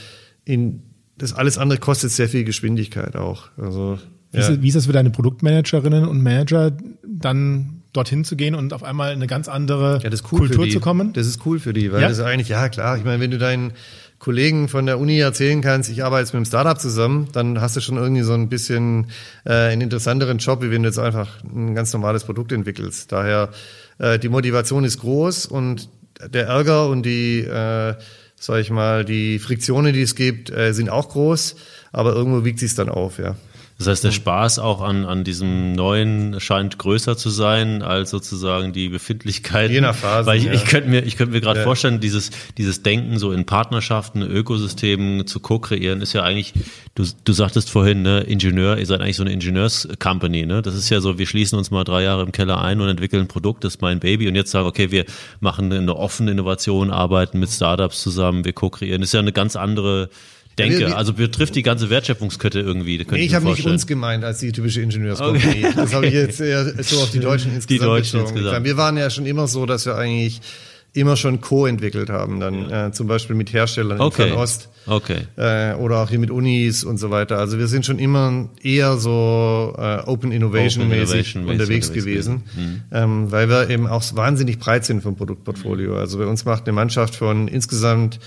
in, das alles andere kostet sehr viel Geschwindigkeit auch. Also,
wie, ja. ist, wie ist das für deine Produktmanagerinnen und Manager, dann dorthin zu gehen und auf einmal in eine ganz andere
ja, cool
Kultur zu kommen?
Das ist cool für die, weil ja? das ist eigentlich, ja klar, ich meine, wenn du deinen Kollegen von der Uni erzählen kannst, ich arbeite jetzt mit einem Startup zusammen, dann hast du schon irgendwie so ein bisschen äh, einen interessanteren Job, wie wenn du jetzt einfach ein ganz normales Produkt entwickelst. Daher äh, die Motivation ist groß und der Ärger und die, äh, sag ich mal, die Friktionen, die es gibt, äh, sind auch groß, aber irgendwo wiegt sich dann auf, ja.
Das heißt, der Spaß auch an, an diesem neuen scheint größer zu sein als sozusagen die Befindlichkeit.
Je nach Phase.
Weil ich, ja. ich könnte mir, ich könnte mir gerade ja. vorstellen, dieses, dieses Denken so in Partnerschaften, Ökosystemen zu co-kreieren, ist ja eigentlich, du, du sagtest vorhin, ne, Ingenieur, ihr seid eigentlich so eine Ingenieurs-Company, ne? Das ist ja so, wir schließen uns mal drei Jahre im Keller ein und entwickeln ein Produkt, das ist mein Baby und jetzt sagen, okay, wir machen eine offene Innovation, arbeiten mit Startups zusammen, wir co-kreieren. Das ist ja eine ganz andere denke. Wir, also betrifft die ganze Wertschöpfungskette irgendwie.
Nee, ich, ich habe nicht uns gemeint als die typische Ingenieurscompany. Okay. Das habe ich jetzt eher so auf die Deutschen insgesamt
Die Deutschen insgesamt.
Wir waren ja schon immer so, dass wir eigentlich immer schon co-entwickelt haben, dann ja. äh, zum Beispiel mit Herstellern
okay.
in Fernost
okay.
äh, oder auch hier mit Unis und so weiter. Also wir sind schon immer eher so äh, Open Innovation mäßig Innovation unterwegs, unterwegs gewesen, gewesen. Mhm. Ähm, weil wir eben auch wahnsinnig breit sind vom Produktportfolio. Also bei uns macht eine Mannschaft von insgesamt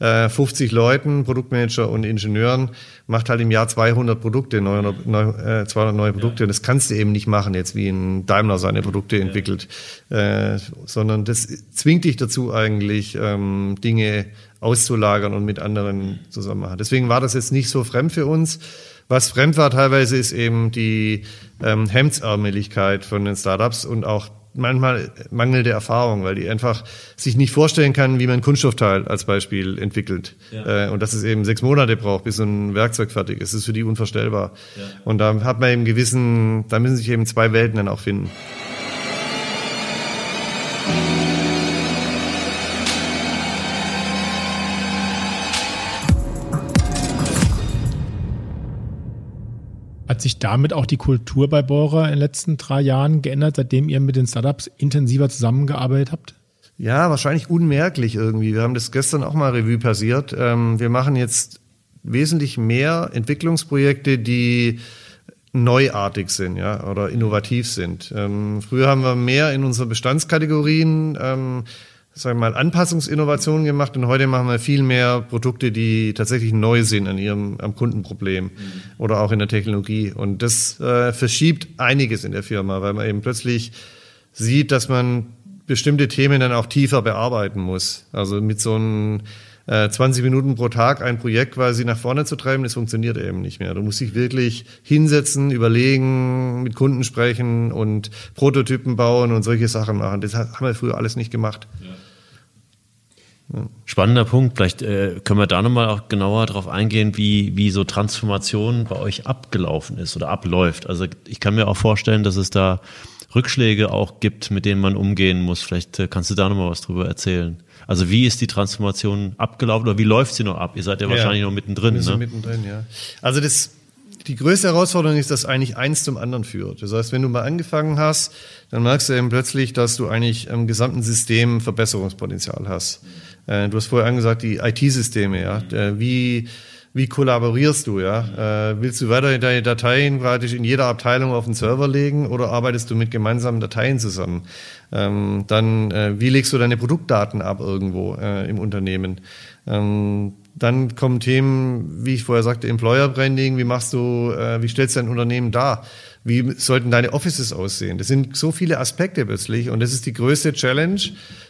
50 äh, Leuten, Produktmanager und Ingenieuren, macht halt im Jahr 200 Produkte, neue, neue, 200 neue Produkte. Und das kannst du eben nicht machen, jetzt wie ein Daimler seine Produkte ja. entwickelt, äh, sondern das zwingt dich dazu eigentlich, ähm, Dinge auszulagern und mit anderen zusammen machen. Deswegen war das jetzt nicht so fremd für uns. Was fremd war teilweise ist eben die ähm, Hemdsärmeligkeit von den Startups und auch manchmal mangelnde Erfahrung, weil die einfach sich nicht vorstellen kann, wie man ein Kunststoffteil als Beispiel entwickelt. Ja. Äh, und dass es eben sechs Monate braucht, bis so ein Werkzeug fertig ist. Das ist für die unvorstellbar. Ja. Und da hat man eben gewissen, da müssen sich eben zwei Welten dann auch finden.
Hat sich damit auch die Kultur bei Bohrer in den letzten drei Jahren geändert, seitdem ihr mit den Startups intensiver zusammengearbeitet habt?
Ja, wahrscheinlich unmerklich irgendwie. Wir haben das gestern auch mal Revue passiert. Ähm, wir machen jetzt wesentlich mehr Entwicklungsprojekte, die neuartig sind, ja, oder innovativ sind. Ähm, früher haben wir mehr in unseren Bestandskategorien sagen wir mal, Anpassungsinnovationen gemacht und heute machen wir viel mehr Produkte, die tatsächlich neu sind an ihrem am Kundenproblem mhm. oder auch in der Technologie. Und das äh, verschiebt einiges in der Firma, weil man eben plötzlich sieht, dass man bestimmte Themen dann auch tiefer bearbeiten muss. Also mit so einem äh, 20 Minuten pro Tag ein Projekt quasi nach vorne zu treiben, das funktioniert eben nicht mehr. Du musst dich wirklich hinsetzen, überlegen, mit Kunden sprechen und Prototypen bauen und solche Sachen machen. Das haben wir früher alles nicht gemacht. Ja.
Spannender Punkt. Vielleicht äh, können wir da nochmal auch genauer darauf eingehen, wie, wie so Transformation bei euch abgelaufen ist oder abläuft. Also ich kann mir auch vorstellen, dass es da Rückschläge auch gibt, mit denen man umgehen muss. Vielleicht äh, kannst du da nochmal was drüber erzählen. Also wie ist die Transformation abgelaufen oder wie läuft sie noch ab? Ihr seid ja, ja wahrscheinlich noch mittendrin. Wir sind
ne? mittendrin, ja. Also das, die größte Herausforderung ist, dass eigentlich eins zum anderen führt. Das heißt, wenn du mal angefangen hast, dann merkst du eben plötzlich, dass du eigentlich im gesamten System Verbesserungspotenzial hast. Äh, du hast vorher angesagt, die IT-Systeme, ja. Äh, wie, wie kollaborierst du, ja? Äh, willst du weiter deine Dateien praktisch in jeder Abteilung auf den Server legen oder arbeitest du mit gemeinsamen Dateien zusammen? Ähm, dann, äh, wie legst du deine Produktdaten ab irgendwo äh, im Unternehmen? Ähm, dann kommen Themen, wie ich vorher sagte, Employer Branding. Wie machst du, äh, wie stellst du dein Unternehmen dar? Wie sollten deine Offices aussehen? Das sind so viele Aspekte plötzlich und das ist die größte Challenge,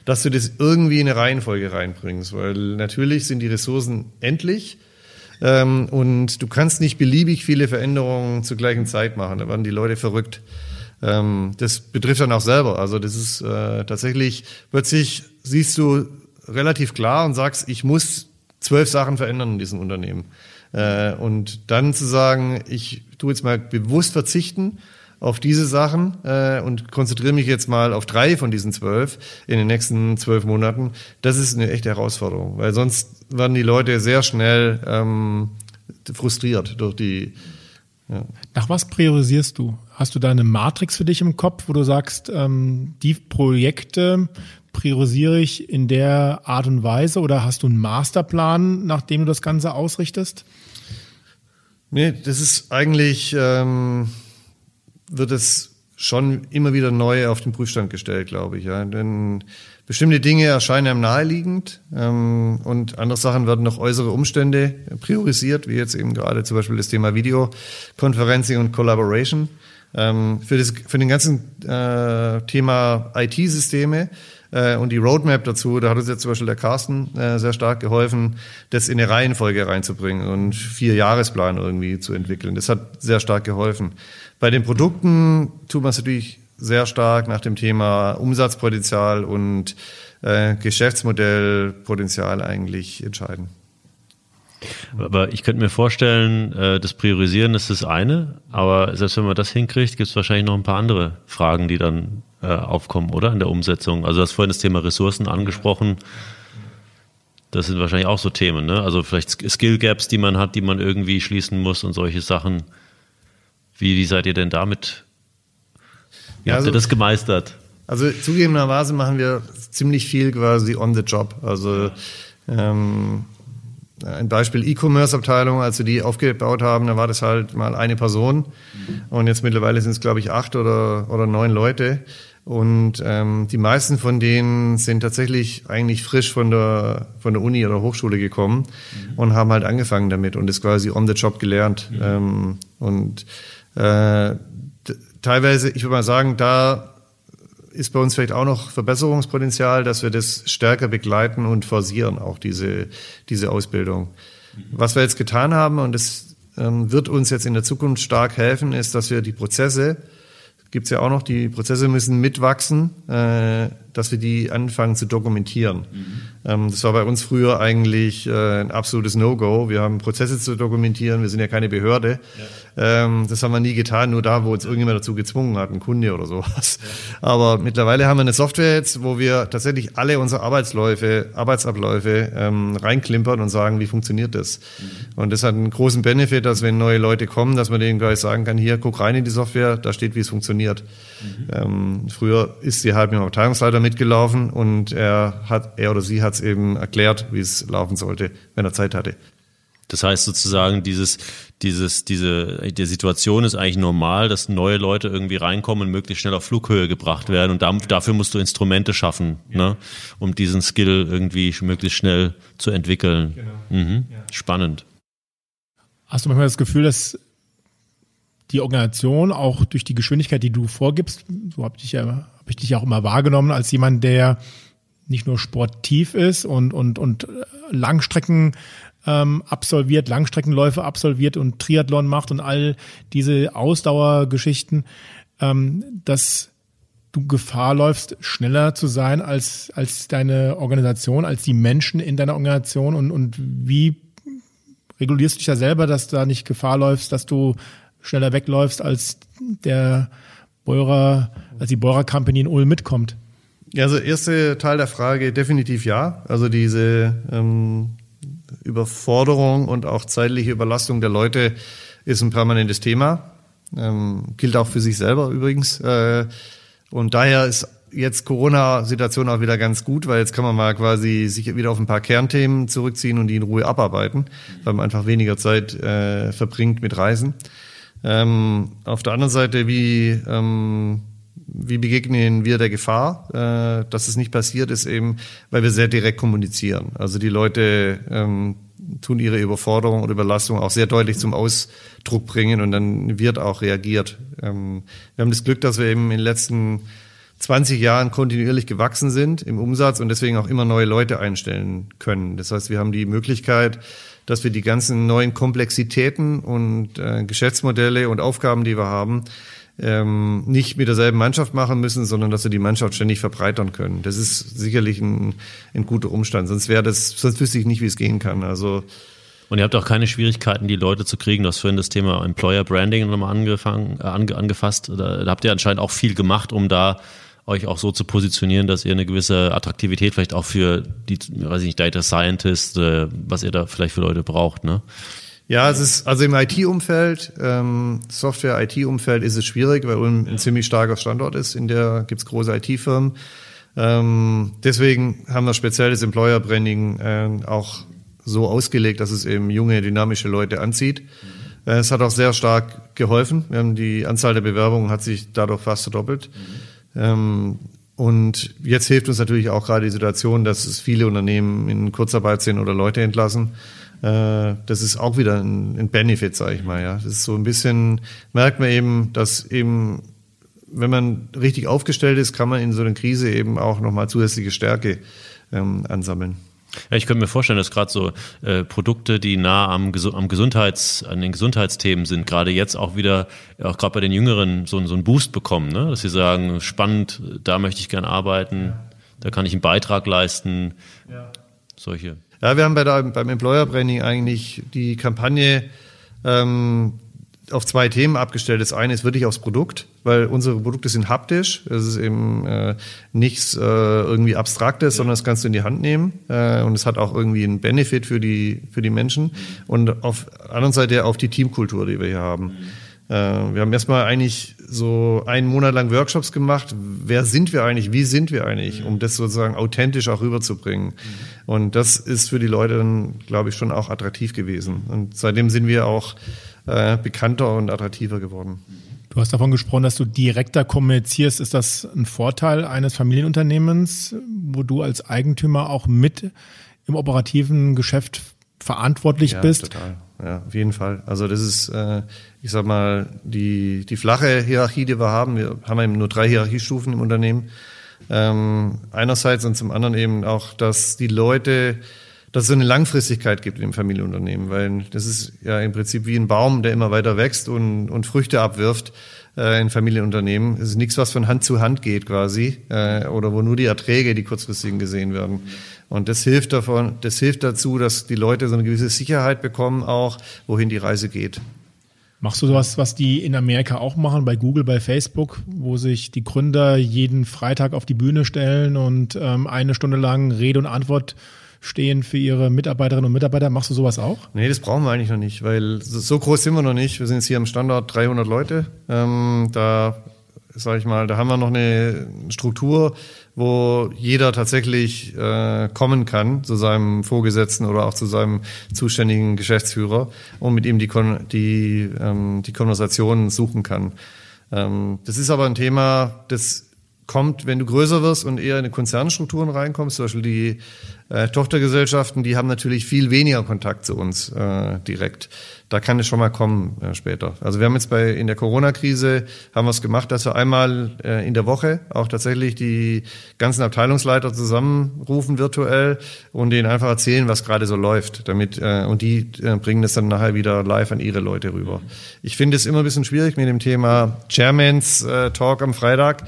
dass du das irgendwie in eine Reihenfolge reinbringst, weil natürlich sind die Ressourcen endlich ähm, und du kannst nicht beliebig viele Veränderungen zur gleichen Zeit machen. Da werden die Leute verrückt. Ähm, das betrifft dann auch selber. Also das ist äh, tatsächlich plötzlich siehst du relativ klar und sagst, ich muss zwölf Sachen verändern in diesem Unternehmen. Äh, und dann zu sagen, ich tue jetzt mal bewusst verzichten auf diese Sachen äh, und konzentriere mich jetzt mal auf drei von diesen zwölf in den nächsten zwölf Monaten, das ist eine echte Herausforderung, weil sonst werden die Leute sehr schnell ähm, frustriert durch die.
Ja. Nach was priorisierst du? Hast du da eine Matrix für dich im Kopf, wo du sagst, ähm, die Projekte priorisiere ich in der Art und Weise oder hast du einen Masterplan, nach dem du das Ganze ausrichtest?
Nee, das ist eigentlich, ähm, wird es schon immer wieder neu auf den Prüfstand gestellt, glaube ich. Ja. Denn bestimmte Dinge erscheinen einem naheliegend ähm, und andere Sachen werden noch äußere Umstände priorisiert, wie jetzt eben gerade zum Beispiel das Thema Videoconferencing und Collaboration. Ähm, für, das, für den ganzen äh, Thema IT-Systeme äh, und die Roadmap dazu, da hat uns jetzt zum Beispiel der Carsten äh, sehr stark geholfen, das in eine Reihenfolge reinzubringen und vier Jahresplan irgendwie zu entwickeln. Das hat sehr stark geholfen. Bei den Produkten tut man es natürlich sehr stark nach dem Thema Umsatzpotenzial und äh, Geschäftsmodellpotenzial eigentlich entscheiden.
Aber ich könnte mir vorstellen, äh, das Priorisieren ist das eine, aber selbst wenn man das hinkriegt, gibt es wahrscheinlich noch ein paar andere Fragen, die dann äh, aufkommen, oder? In der Umsetzung. Also du hast vorhin das Thema Ressourcen angesprochen. Das sind wahrscheinlich auch so Themen, ne? Also vielleicht Skill Gaps, die man hat, die man irgendwie schließen muss und solche Sachen. Wie, wie seid ihr denn damit? Wie ja, habt also, ihr das gemeistert?
Also zugegebenerweise machen wir ziemlich viel quasi on the job. Also ähm, ein Beispiel E-Commerce-Abteilung, als wir die aufgebaut haben, da war das halt mal eine Person. Und jetzt mittlerweile sind es, glaube ich, acht oder, oder neun Leute. Und ähm, die meisten von denen sind tatsächlich eigentlich frisch von der, von der Uni oder Hochschule gekommen mhm. und haben halt angefangen damit und das quasi on the job gelernt. Mhm. Ähm, und äh, teilweise, ich würde mal sagen, da ist bei uns vielleicht auch noch Verbesserungspotenzial, dass wir das stärker begleiten und forcieren, auch diese, diese Ausbildung. Was wir jetzt getan haben, und das ähm, wird uns jetzt in der Zukunft stark helfen, ist, dass wir die Prozesse, gibt's ja auch noch, die Prozesse müssen mitwachsen, äh, dass wir die anfangen zu dokumentieren. Mhm. Ähm, das war bei uns früher eigentlich äh, ein absolutes No-Go. Wir haben Prozesse zu dokumentieren, wir sind ja keine Behörde. Ja. Ähm, das haben wir nie getan, nur da, wo uns irgendjemand dazu gezwungen hat, ein Kunde oder sowas. Ja. Aber mittlerweile haben wir eine Software jetzt, wo wir tatsächlich alle unsere Arbeitsläufe, Arbeitsabläufe ähm, reinklimpern und sagen, wie funktioniert das. Mhm. Und das hat einen großen Benefit, dass wenn neue Leute kommen, dass man denen gleich sagen kann, hier, guck rein in die Software, da steht, wie es funktioniert. Mhm. Ähm, früher ist sie halt mit dem Abteilungsleiter mitgelaufen und er hat, er oder sie hat es eben erklärt, wie es laufen sollte, wenn er Zeit hatte.
Das heißt sozusagen, dieses, dieses, diese, die Situation ist eigentlich normal, dass neue Leute irgendwie reinkommen und möglichst schnell auf Flughöhe gebracht werden. Und dafür musst du Instrumente schaffen, ja. ne, um diesen Skill irgendwie möglichst schnell zu entwickeln. Genau. Mhm. Ja. Spannend.
Hast du manchmal das Gefühl, dass die Organisation auch durch die Geschwindigkeit, die du vorgibst, so habe ich, ja, hab ich dich auch immer wahrgenommen als jemand, der nicht nur sportiv ist und, und, und Langstrecken ähm, absolviert, Langstreckenläufe absolviert und Triathlon macht und all diese Ausdauergeschichten, ähm, dass du Gefahr läufst, schneller zu sein als, als deine Organisation, als die Menschen in deiner Organisation? Und, und wie regulierst du dich da selber, dass du da nicht Gefahr läufst, dass du schneller wegläufst, als der Beurer, als die Beurer Company in Ulm mitkommt?
Also erste Teil der Frage definitiv ja. Also diese ähm, Überforderung und auch zeitliche Überlastung der Leute ist ein permanentes Thema. Ähm, gilt auch für sich selber übrigens. Äh, und daher ist jetzt Corona-Situation auch wieder ganz gut, weil jetzt kann man mal quasi sich wieder auf ein paar Kernthemen zurückziehen und die in Ruhe abarbeiten, weil man einfach weniger Zeit äh, verbringt mit Reisen. Ähm, auf der anderen Seite, wie, ähm, wie begegnen wir der Gefahr, äh, dass es nicht passiert, ist eben, weil wir sehr direkt kommunizieren. Also die Leute ähm, tun ihre Überforderung oder Überlastung auch sehr deutlich zum Ausdruck bringen und dann wird auch reagiert. Ähm, wir haben das Glück, dass wir eben in den letzten 20 Jahren kontinuierlich gewachsen sind im Umsatz und deswegen auch immer neue Leute einstellen können. Das heißt, wir haben die Möglichkeit, dass wir die ganzen neuen Komplexitäten und äh, Geschäftsmodelle und Aufgaben, die wir haben, ähm, nicht mit derselben Mannschaft machen müssen, sondern dass wir die Mannschaft ständig verbreitern können. Das ist sicherlich ein, ein guter Umstand. Sonst wäre das, sonst wüsste ich nicht, wie es gehen kann. Also
und ihr habt auch keine Schwierigkeiten, die Leute zu kriegen. Du hast vorhin das Thema Employer Branding nochmal angefangen, äh, ange, angefasst. Da, da habt ihr anscheinend auch viel gemacht, um da euch auch so zu positionieren, dass ihr eine gewisse Attraktivität vielleicht auch für die, weiß ich nicht, Data Scientist, äh, was ihr da vielleicht für Leute braucht, ne?
Ja, es ist also im IT-Umfeld, ähm, Software-IT-Umfeld ist es schwierig, weil Ulm ein ziemlich starker Standort ist. In der gibt's große IT-Firmen. Ähm, deswegen haben wir speziell das Employer Branding äh, auch so ausgelegt, dass es eben junge, dynamische Leute anzieht. Mhm. Äh, es hat auch sehr stark geholfen. Wir haben die Anzahl der Bewerbungen hat sich dadurch fast verdoppelt. Mhm. Ähm, und jetzt hilft uns natürlich auch gerade die Situation, dass es viele Unternehmen in Kurzarbeit sind oder Leute entlassen. Äh, das ist auch wieder ein, Benefit, sage ich mal. Ja, das ist so ein bisschen merkt man eben, dass eben wenn man richtig aufgestellt ist, kann man in so einer Krise eben auch nochmal zusätzliche Stärke ähm, ansammeln.
Ja, ich könnte mir vorstellen, dass gerade so äh, Produkte, die nah am, am Gesundheits, an den Gesundheitsthemen sind, gerade jetzt auch wieder, auch gerade bei den Jüngeren, so, so einen Boost bekommen, ne? dass sie sagen, spannend, da möchte ich gerne arbeiten, da kann ich einen Beitrag leisten, ja. solche.
Ja, wir haben bei der, beim Employer Branding eigentlich die Kampagne ähm, auf zwei Themen abgestellt. Das eine ist wirklich aufs Produkt, weil unsere Produkte sind haptisch. Es ist eben äh, nichts äh, irgendwie Abstraktes, sondern das kannst du in die Hand nehmen. Äh, und es hat auch irgendwie einen Benefit für die, für die Menschen. Und auf der anderen Seite auf die Teamkultur, die wir hier haben. Äh, wir haben erstmal eigentlich so einen Monat lang Workshops gemacht. Wer sind wir eigentlich? Wie sind wir eigentlich? Um das sozusagen authentisch auch rüberzubringen. Und das ist für die Leute dann, glaube ich, schon auch attraktiv gewesen. Und seitdem sind wir auch äh, bekannter und attraktiver geworden.
Du hast davon gesprochen, dass du direkter kommunizierst. Ist das ein Vorteil eines Familienunternehmens, wo du als Eigentümer auch mit im operativen Geschäft verantwortlich
ja,
bist?
Total. Ja, auf jeden Fall. Also das ist, äh, ich sag mal, die, die flache Hierarchie, die wir haben. Wir haben eben nur drei Hierarchiestufen im Unternehmen. Ähm, einerseits und zum anderen eben auch, dass die Leute, dass es so eine Langfristigkeit gibt im Familienunternehmen, weil das ist ja im Prinzip wie ein Baum, der immer weiter wächst und, und Früchte abwirft äh, in Familienunternehmen. Es ist nichts, was von Hand zu Hand geht quasi äh, oder wo nur die Erträge, die kurzfristigen gesehen werden. Und das hilft davon, das hilft dazu, dass die Leute so eine gewisse Sicherheit bekommen, auch wohin die Reise geht.
Machst du sowas, was die in Amerika auch machen, bei Google, bei Facebook, wo sich die Gründer jeden Freitag auf die Bühne stellen und ähm, eine Stunde lang Rede und Antwort stehen für ihre Mitarbeiterinnen und Mitarbeiter. Machst du sowas auch?
Nee, das brauchen wir eigentlich noch nicht, weil so groß sind wir noch nicht. Wir sind jetzt hier am Standort 300 Leute. Ähm, da sage ich mal, da haben wir noch eine Struktur, wo jeder tatsächlich äh, kommen kann zu seinem Vorgesetzten oder auch zu seinem zuständigen Geschäftsführer und mit ihm die, Kon die, ähm, die Konversation suchen kann. Ähm, das ist aber ein Thema, das kommt, wenn du größer wirst und eher in die Konzernstrukturen reinkommst, zum Beispiel die äh, Tochtergesellschaften, die haben natürlich viel weniger Kontakt zu uns äh, direkt. Da kann es schon mal kommen äh, später. Also wir haben jetzt bei in der Corona-Krise haben wir es gemacht, dass wir einmal äh, in der Woche auch tatsächlich die ganzen Abteilungsleiter zusammenrufen virtuell und denen einfach erzählen, was gerade so läuft, damit äh, und die äh, bringen das dann nachher wieder live an ihre Leute rüber. Ich finde es immer ein bisschen schwierig mit dem Thema Chairmans äh, Talk am Freitag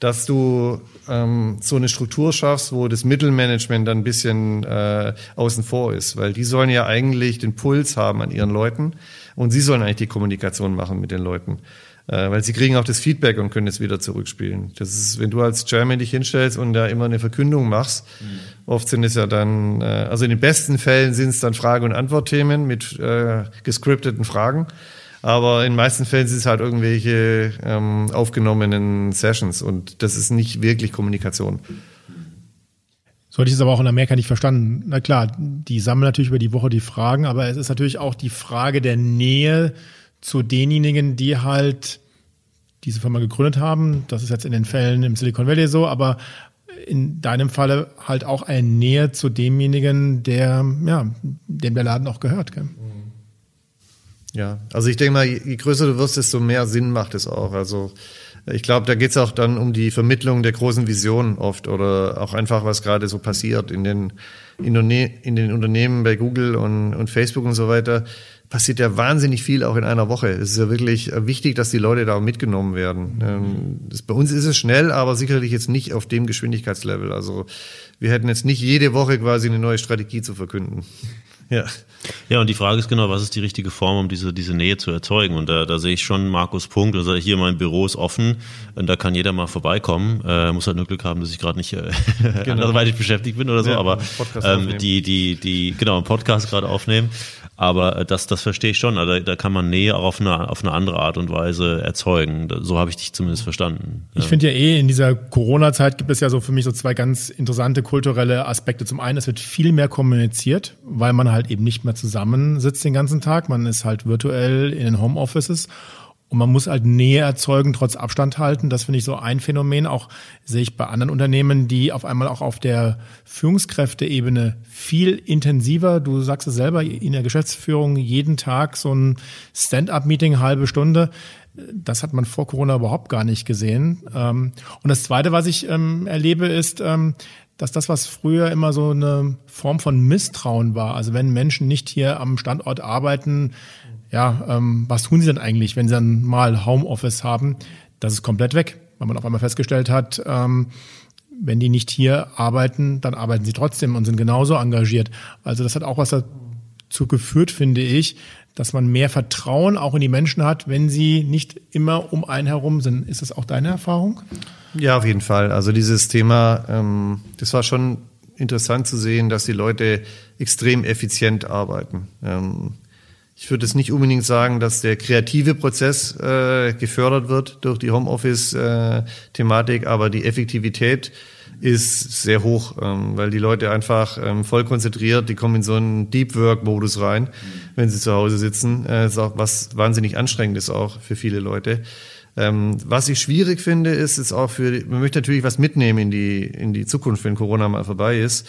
dass du ähm, so eine Struktur schaffst, wo das Mittelmanagement dann ein bisschen äh, außen vor ist, weil die sollen ja eigentlich den Puls haben an ihren Leuten und sie sollen eigentlich die Kommunikation machen mit den Leuten, äh, weil sie kriegen auch das Feedback und können es wieder zurückspielen. Das ist, wenn du als Chairman dich hinstellst und da immer eine Verkündung machst, mhm. oft sind es ja dann, äh, also in den besten Fällen sind es dann Frage- und Antwortthemen mit äh, gescripteten Fragen. Aber in den meisten Fällen sind es halt irgendwelche ähm, aufgenommenen Sessions und das ist nicht wirklich Kommunikation.
So hatte ich es aber auch in Amerika nicht verstanden. Na klar, die sammeln natürlich über die Woche die Fragen, aber es ist natürlich auch die Frage der Nähe zu denjenigen, die halt diese Firma gegründet haben. Das ist jetzt in den Fällen im Silicon Valley so, aber in deinem Falle halt auch eine Nähe zu demjenigen, der, ja, dem der Laden auch gehört. Gell?
Ja, also ich denke mal, je größer du wirst, desto mehr Sinn macht es auch. Also ich glaube, da geht es auch dann um die Vermittlung der großen Vision oft oder auch einfach, was gerade so passiert in den, in, den Unternehmen bei Google und, und Facebook und so weiter. Passiert ja wahnsinnig viel auch in einer Woche. Es ist ja wirklich wichtig, dass die Leute da mitgenommen werden. Ähm, das, bei uns ist es schnell, aber sicherlich jetzt nicht auf dem Geschwindigkeitslevel. Also wir hätten jetzt nicht jede Woche quasi eine neue Strategie zu verkünden.
Ja. Ja, und die Frage ist genau, was ist die richtige Form, um diese, diese Nähe zu erzeugen? Und da, da sehe ich schon Markus Punkt. Also hier mein Büro ist offen und da kann jeder mal vorbeikommen. Äh, muss halt nur Glück haben, dass ich gerade nicht äh, (laughs) genau. anderweitig beschäftigt bin oder so. Ja, aber ähm, die, die, die, genau, einen Podcast gerade aufnehmen. Aber äh, das, das verstehe ich schon. Also da kann man Nähe auch auf eine, auf eine andere Art und Weise erzeugen. So habe ich dich zumindest verstanden.
Ich finde ja eh, in dieser Corona-Zeit gibt es ja so für mich so zwei ganz interessante kulturelle Aspekte. Zum einen, es wird viel mehr kommuniziert, weil man halt eben nicht mehr zusammensitzt den ganzen Tag. Man ist halt virtuell in den Homeoffices. Und man muss halt Nähe erzeugen, trotz Abstand halten. Das finde ich so ein Phänomen. Auch sehe ich bei anderen Unternehmen, die auf einmal auch auf der Führungskräfteebene viel intensiver, du sagst es selber, in der Geschäftsführung jeden Tag so ein Stand-up-Meeting, halbe Stunde. Das hat man vor Corona überhaupt gar nicht gesehen. Ähm, und das Zweite, was ich ähm, erlebe, ist, ähm, dass das, was früher immer so eine Form von Misstrauen war, also wenn Menschen nicht hier am Standort arbeiten, ja, ähm, was tun sie denn eigentlich, wenn sie dann mal Homeoffice haben? Das ist komplett weg, weil man auf einmal festgestellt hat, ähm, wenn die nicht hier arbeiten, dann arbeiten sie trotzdem und sind genauso engagiert. Also das hat auch was dazu geführt, finde ich, dass man mehr Vertrauen auch in die Menschen hat, wenn sie nicht immer um einen herum sind. Ist das auch deine Erfahrung?
Ja, auf jeden Fall. Also dieses Thema, ähm, das war schon interessant zu sehen, dass die Leute extrem effizient arbeiten. Ähm, ich würde es nicht unbedingt sagen, dass der kreative Prozess äh, gefördert wird durch die Homeoffice-Thematik, äh, aber die Effektivität ist sehr hoch, ähm, weil die Leute einfach ähm, voll konzentriert, die kommen in so einen Deep Work-Modus rein, wenn sie zu Hause sitzen. Äh, ist auch was wahnsinnig anstrengend ist auch für viele Leute. Ähm, was ich schwierig finde, ist, ist auch für, man möchte natürlich was mitnehmen in die, in die Zukunft, wenn Corona mal vorbei ist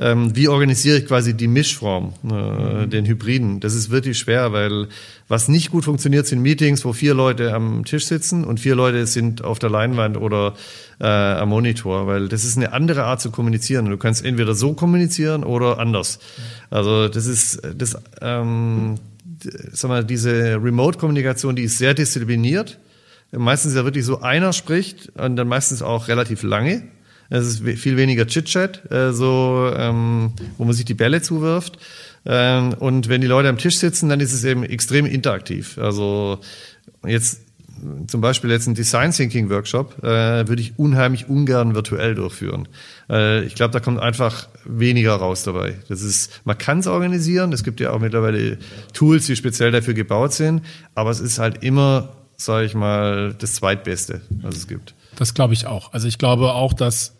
ähm, wie organisiere ich quasi die Mischform, äh, den Hybriden. Das ist wirklich schwer, weil was nicht gut funktioniert, sind Meetings, wo vier Leute am Tisch sitzen und vier Leute sind auf der Leinwand oder äh, am Monitor, weil das ist eine andere Art zu kommunizieren. Du kannst entweder so kommunizieren oder anders. Also das ist das, ähm, sag mal, diese Remote-Kommunikation, die ist sehr diszipliniert. Meistens ist ja wirklich so, einer spricht und dann meistens auch relativ lange. Es ist viel weniger Chit-Chat, äh, so, ähm, wo man sich die Bälle zuwirft. Ähm, und wenn die Leute am Tisch sitzen, dann ist es eben extrem interaktiv. Also jetzt zum Beispiel jetzt einen Design Thinking Workshop äh, würde ich unheimlich ungern virtuell durchführen. Äh, ich glaube, da kommt einfach weniger raus dabei. Das ist, man kann es organisieren. Es gibt ja auch mittlerweile Tools, die speziell dafür gebaut sind. Aber es ist halt immer, sage ich mal, das zweitbeste, was es gibt.
Das glaube ich auch. Also ich glaube auch, dass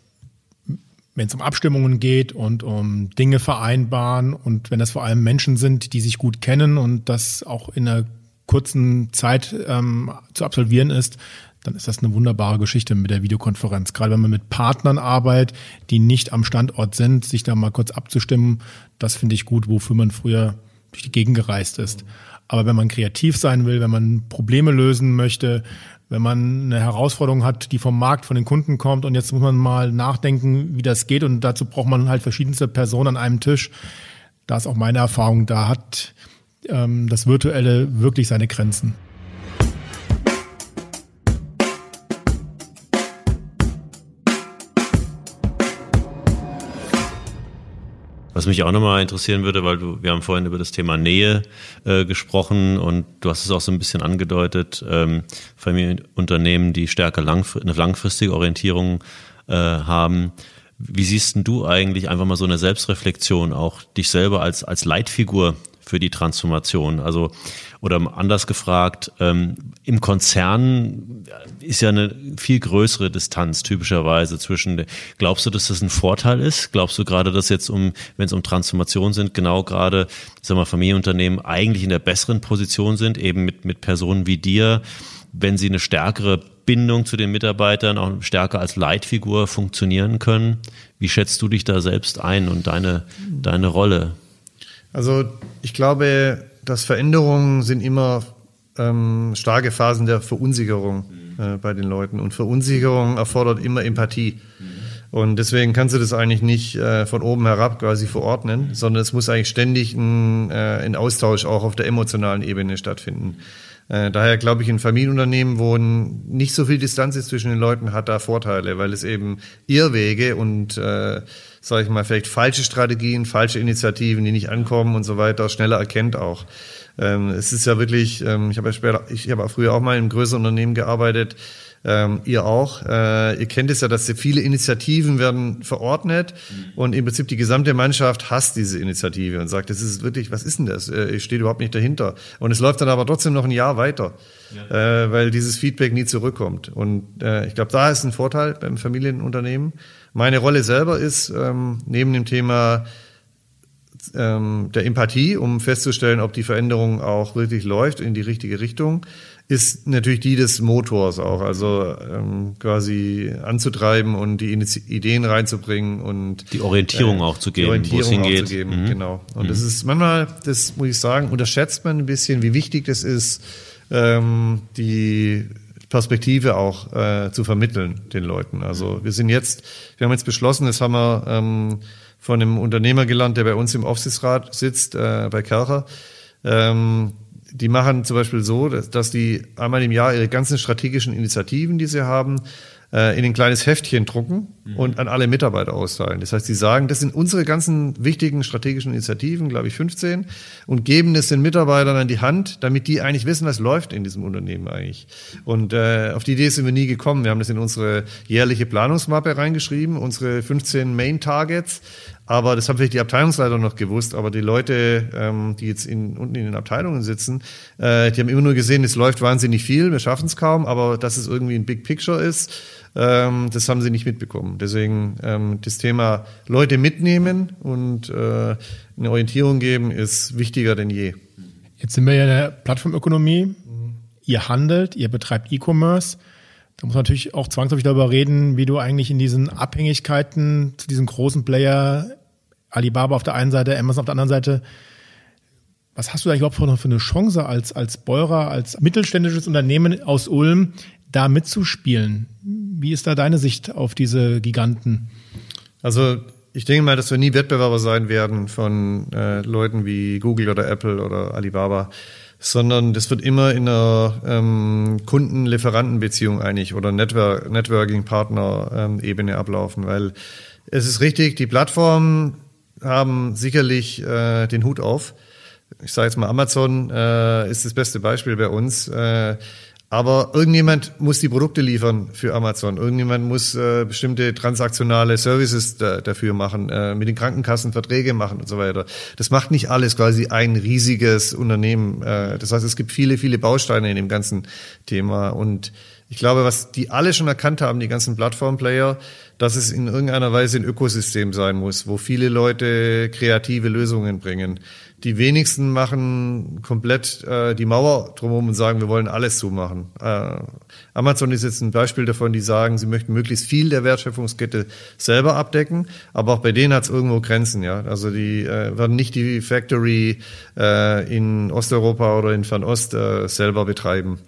wenn es um Abstimmungen geht und um Dinge vereinbaren und wenn das vor allem Menschen sind, die sich gut kennen und das auch in einer kurzen Zeit ähm, zu absolvieren ist, dann ist das eine wunderbare Geschichte mit der Videokonferenz. Gerade wenn man mit Partnern arbeitet, die nicht am Standort sind, sich da mal kurz abzustimmen, das finde ich gut, wofür man früher durch die Gegend gereist ist. Aber wenn man kreativ sein will, wenn man Probleme lösen möchte, wenn man eine Herausforderung hat, die vom Markt, von den Kunden kommt und jetzt muss man mal nachdenken, wie das geht und dazu braucht man halt verschiedenste Personen an einem Tisch. Da ist auch meine Erfahrung, da hat ähm, das Virtuelle wirklich seine Grenzen.
Was mich auch nochmal interessieren würde, weil du, wir haben vorhin über das Thema Nähe äh, gesprochen und du hast es auch so ein bisschen angedeutet, ähm, Familienunternehmen, die stärker langfr eine langfristige Orientierung äh, haben. Wie siehst denn du eigentlich einfach mal so eine Selbstreflexion, auch dich selber als, als Leitfigur für die Transformation? Also, oder anders gefragt, ähm, im Konzern ist ja eine viel größere Distanz typischerweise zwischen, glaubst du, dass das ein Vorteil ist? Glaubst du gerade, dass jetzt um, wenn es um Transformation sind, genau gerade, sag mal, Familienunternehmen eigentlich in der besseren Position sind, eben mit, mit Personen wie dir, wenn sie eine stärkere Bindung zu den Mitarbeitern auch stärker als Leitfigur funktionieren können. Wie schätzt du dich da selbst ein und deine, deine Rolle?
Also ich glaube, dass Veränderungen sind immer ähm, starke Phasen der Verunsicherung äh, bei den Leuten. Und Verunsicherung erfordert immer Empathie. Und deswegen kannst du das eigentlich nicht äh, von oben herab quasi verordnen, sondern es muss eigentlich ständig ein, äh, ein Austausch auch auf der emotionalen Ebene stattfinden. Äh, daher glaube ich, ein Familienunternehmen, wo nicht so viel Distanz ist zwischen den Leuten, hat da Vorteile, weil es eben Irrwege und, äh, sage ich mal, vielleicht falsche Strategien, falsche Initiativen, die nicht ankommen und so weiter, schneller erkennt auch. Ähm, es ist ja wirklich, ähm, ich habe ja später, ich habe früher auch mal in einem größeren Unternehmen gearbeitet, ähm, ihr auch. Äh, ihr kennt es ja, dass viele Initiativen werden verordnet mhm. und im Prinzip die gesamte Mannschaft hasst diese Initiative und sagt, das ist wirklich, was ist denn das? Äh, ich stehe überhaupt nicht dahinter. Und es läuft dann aber trotzdem noch ein Jahr weiter, ja. äh, weil dieses Feedback nie zurückkommt. Und äh, ich glaube, da ist ein Vorteil beim Familienunternehmen. Meine Rolle selber ist ähm, neben dem Thema ähm, der Empathie, um festzustellen, ob die Veränderung auch wirklich läuft in die richtige Richtung, ist natürlich die des Motors auch, also ähm, quasi anzutreiben und die Ideen reinzubringen und
die Orientierung äh, auch zu geben,
wo es hingeht. Geben, mhm. Genau. Und mhm. das ist manchmal, das muss ich sagen, unterschätzt man ein bisschen, wie wichtig das ist, ähm, die Perspektive auch äh, zu vermitteln den Leuten. Also wir sind jetzt, wir haben jetzt beschlossen, das haben wir ähm, von einem Unternehmer gelernt, der bei uns im Aufsichtsrat sitzt, äh, bei Kercher. Ähm, die machen zum Beispiel so, dass, dass die einmal im Jahr ihre ganzen strategischen Initiativen, die sie haben, äh, in ein kleines Heftchen drucken mhm. und an alle Mitarbeiter austeilen. Das heißt, sie sagen, das sind unsere ganzen wichtigen strategischen Initiativen, glaube ich 15, und geben es den Mitarbeitern an die Hand, damit die eigentlich wissen, was läuft in diesem Unternehmen eigentlich. Und äh, auf die Idee sind wir nie gekommen. Wir haben das in unsere jährliche Planungsmappe reingeschrieben, unsere 15 Main Targets. Aber das haben vielleicht die Abteilungsleiter noch gewusst, aber die Leute, ähm, die jetzt in, unten in den Abteilungen sitzen, äh, die haben immer nur gesehen, es läuft wahnsinnig viel, wir schaffen es kaum, aber dass es irgendwie ein Big Picture ist, ähm, das haben sie nicht mitbekommen. Deswegen ähm, das Thema Leute mitnehmen und äh, eine Orientierung geben ist wichtiger denn je.
Jetzt sind wir ja in der Plattformökonomie. Ihr handelt, ihr betreibt E-Commerce. Da muss man natürlich auch zwangsläufig darüber reden, wie du eigentlich in diesen Abhängigkeiten zu diesen großen Player Alibaba auf der einen Seite, Amazon auf der anderen Seite. Was hast du da überhaupt für eine Chance als, als Beurer, als mittelständisches Unternehmen aus Ulm, da mitzuspielen? Wie ist da deine Sicht auf diese Giganten?
Also ich denke mal, dass wir nie Wettbewerber sein werden von äh, Leuten wie Google oder Apple oder Alibaba, sondern das wird immer in einer ähm, Kunden-Lieferanten-Beziehung eigentlich oder Network Networking-Partner-Ebene ablaufen, weil es ist richtig, die Plattformen haben sicherlich äh, den Hut auf. Ich sage jetzt mal, Amazon äh, ist das beste Beispiel bei uns. Äh, aber irgendjemand muss die Produkte liefern für Amazon. Irgendjemand muss äh, bestimmte transaktionale Services da, dafür machen, äh, mit den Krankenkassen Verträge machen und so weiter. Das macht nicht alles quasi ein riesiges Unternehmen. Äh, das heißt, es gibt viele, viele Bausteine in dem ganzen Thema. Und Ich glaube, was die alle schon erkannt haben, die ganzen Plattform-Player, dass es in irgendeiner Weise ein Ökosystem sein muss, wo viele Leute kreative Lösungen bringen. Die wenigsten machen komplett äh, die Mauer drumherum und sagen, wir wollen alles zumachen. Äh, Amazon ist jetzt ein Beispiel davon, die sagen, sie möchten möglichst viel der Wertschöpfungskette selber abdecken, aber auch bei denen hat es irgendwo Grenzen. Ja, also die äh, werden nicht die Factory äh, in Osteuropa oder in Fernost äh, selber betreiben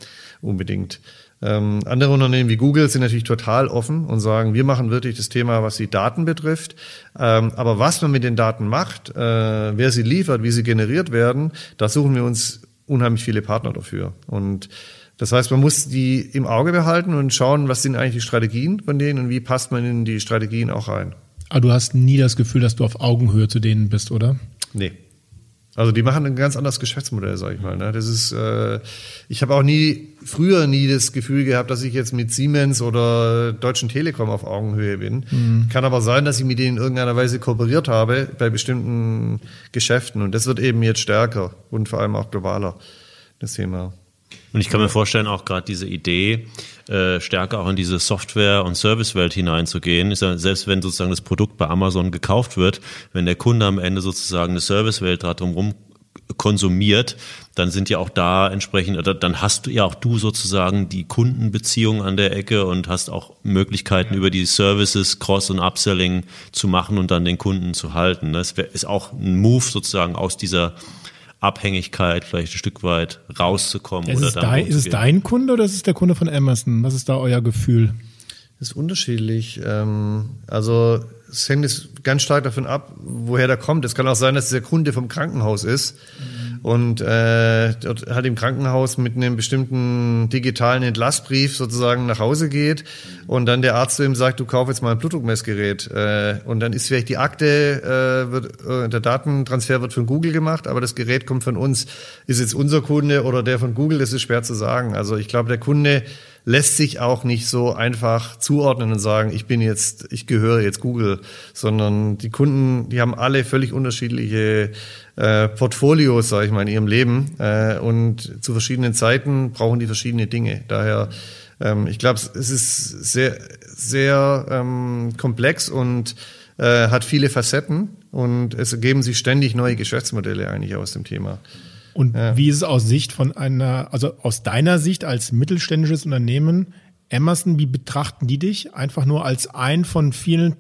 unbedingt. Ähm, andere Unternehmen wie Google sind natürlich total offen und sagen, wir machen wirklich das Thema, was die Daten betrifft. Ähm, aber was man mit den Daten macht, äh, wer sie liefert, wie sie generiert werden, da suchen wir uns unheimlich viele Partner dafür. Und das heißt, man muss die im Auge behalten und schauen, was sind eigentlich die Strategien von denen und wie passt man in die Strategien auch rein.
Aber du hast nie das Gefühl, dass du auf Augenhöhe zu denen bist, oder?
Nee. Also die machen ein ganz anderes Geschäftsmodell, sag ich mal. Ne? Das ist, äh, ich habe auch nie, früher nie das Gefühl gehabt, dass ich jetzt mit Siemens oder Deutschen Telekom auf Augenhöhe bin. Mhm. Kann aber sein, dass ich mit denen in irgendeiner Weise kooperiert habe bei bestimmten Geschäften. Und das wird eben jetzt stärker und vor allem auch globaler, das Thema.
Und ich kann mir vorstellen, auch gerade diese Idee, äh, stärker auch in diese Software- und Servicewelt hineinzugehen. Ist ja, selbst wenn sozusagen das Produkt bei Amazon gekauft wird, wenn der Kunde am Ende sozusagen eine Servicewelt drumherum konsumiert, dann sind ja auch da entsprechend, oder dann hast du ja auch du sozusagen die Kundenbeziehung an der Ecke und hast auch Möglichkeiten über die Services Cross- und Upselling zu machen und dann den Kunden zu halten. Das ist auch ein Move sozusagen aus dieser Abhängigkeit vielleicht ein Stück weit rauszukommen.
Ist, oder es, dein, ist es dein Kunde oder ist es der Kunde von Amazon? Was ist da euer Gefühl?
Das ist unterschiedlich. Ähm, also es hängt jetzt ganz stark davon ab, woher der kommt. Es kann auch sein, dass der Kunde vom Krankenhaus ist. Mhm und äh, dort hat im Krankenhaus mit einem bestimmten digitalen Entlassbrief sozusagen nach Hause geht und dann der Arzt zu ihm sagt, du kauf jetzt mal ein Blutdruckmessgerät äh, und dann ist vielleicht die Akte, äh, wird, äh, der Datentransfer wird von Google gemacht, aber das Gerät kommt von uns. Ist jetzt unser Kunde oder der von Google, das ist schwer zu sagen. Also ich glaube, der Kunde lässt sich auch nicht so einfach zuordnen und sagen, ich bin jetzt, ich gehöre jetzt Google, sondern die Kunden, die haben alle völlig unterschiedliche äh, Portfolios, sage ich mal, in ihrem Leben äh, und zu verschiedenen Zeiten brauchen die verschiedene Dinge. Daher, ähm, ich glaube, es ist sehr, sehr ähm, komplex und äh, hat viele Facetten und es ergeben sich ständig neue Geschäftsmodelle eigentlich aus dem Thema.
Und ja. wie ist es aus Sicht von einer, also aus deiner Sicht als mittelständisches Unternehmen, Amazon, wie betrachten die dich? Einfach nur als ein von vielen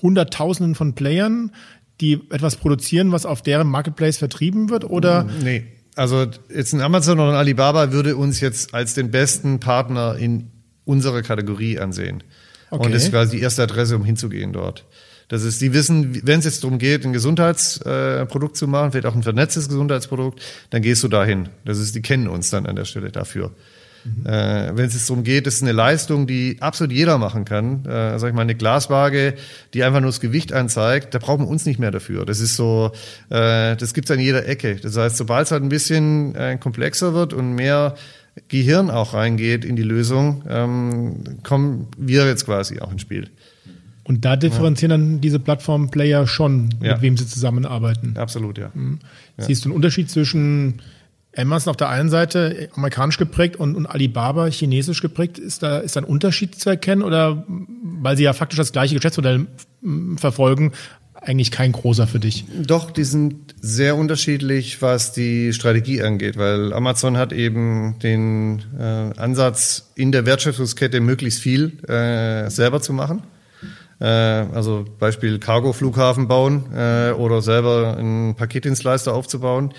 Hunderttausenden von Playern, die etwas produzieren, was auf deren Marketplace vertrieben wird? Oder?
Nee. Also jetzt ein Amazon oder ein Alibaba würde uns jetzt als den besten Partner in unserer Kategorie ansehen. Okay. Und das ist quasi die erste Adresse, um hinzugehen dort. Das ist, die wissen, wenn es jetzt darum geht, ein Gesundheitsprodukt zu machen, vielleicht auch ein vernetztes Gesundheitsprodukt, dann gehst du dahin. Das ist, die kennen uns dann an der Stelle dafür. Mhm. Äh, wenn es darum geht, das ist eine Leistung, die absolut jeder machen kann. Äh, sag ich mal, eine Glaswaage, die einfach nur das Gewicht anzeigt, da brauchen wir uns nicht mehr dafür. Das ist so, äh, das gibt's an jeder Ecke. Das heißt, sobald es halt ein bisschen äh, komplexer wird und mehr Gehirn auch reingeht in die Lösung, ähm, kommen wir jetzt quasi auch ins Spiel.
Und da differenzieren ja. dann diese Plattform-Player schon, ja. mit wem sie zusammenarbeiten.
Absolut, ja.
Mhm. Siehst du einen Unterschied zwischen Amazon auf der einen Seite amerikanisch geprägt und, und Alibaba chinesisch geprägt? Ist da, ist da ein Unterschied zu erkennen oder weil sie ja faktisch das gleiche Geschäftsmodell verfolgen, eigentlich kein großer für dich?
Doch, die sind sehr unterschiedlich, was die Strategie angeht, weil Amazon hat eben den äh, Ansatz, in der Wertschöpfungskette möglichst viel äh, selber zu machen. Äh, also Beispiel Cargo-Flughafen bauen äh, oder selber einen Paketdienstleister aufzubauen.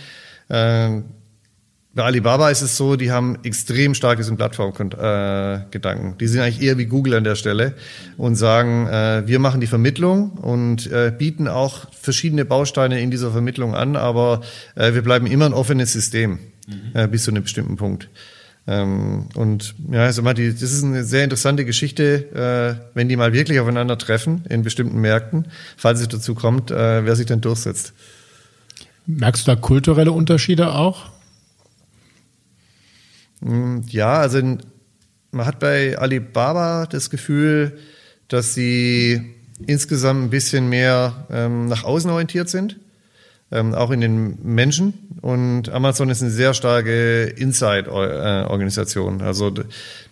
Bei Alibaba ist es so, die haben extrem starkes im Plattformgedanken. Äh, die sind eigentlich eher wie Google an der Stelle und sagen, äh, wir machen die Vermittlung und äh, bieten auch verschiedene Bausteine in dieser Vermittlung an, aber äh, wir bleiben immer ein offenes System mhm. Äh, bis zu einem bestimmten Punkt. Ähm, und ja, also mal, die, das ist eine sehr interessante Geschichte, äh, wenn die mal wirklich aufeinander treffen in bestimmten Märkten, falls es dazu kommt, äh, wer sich dann durchsetzt.
Merkst du da kulturelle Unterschiede auch?
Hm, ja, also man hat bei Alibaba das Gefühl, dass sie insgesamt ein bisschen mehr ähm, nach außen orientiert sind ähm, auch in den Menschen. Und Amazon ist eine sehr starke Inside-Organisation. Also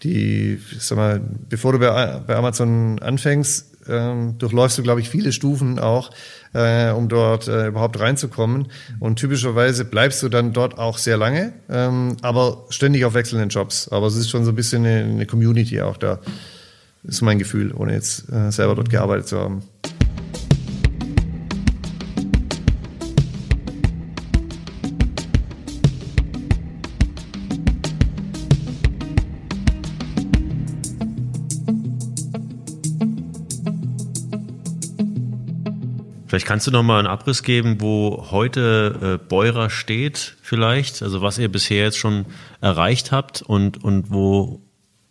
die, sag mal, bevor du bei, bei Amazon anfängst, ähm, durchläufst du, glaube ich, viele Stufen auch, äh, um dort äh, überhaupt reinzukommen. Und typischerweise bleibst du dann dort auch sehr lange, ähm, aber ständig auf wechselnden Jobs. Aber es ist schon so ein bisschen eine, eine Community auch da. Ist mein Gefühl, ohne jetzt äh, selber dort gearbeitet zu haben.
Vielleicht kannst du noch mal einen Abriss geben, wo heute äh, Beurer steht, vielleicht, also was ihr bisher jetzt schon erreicht habt und, und wo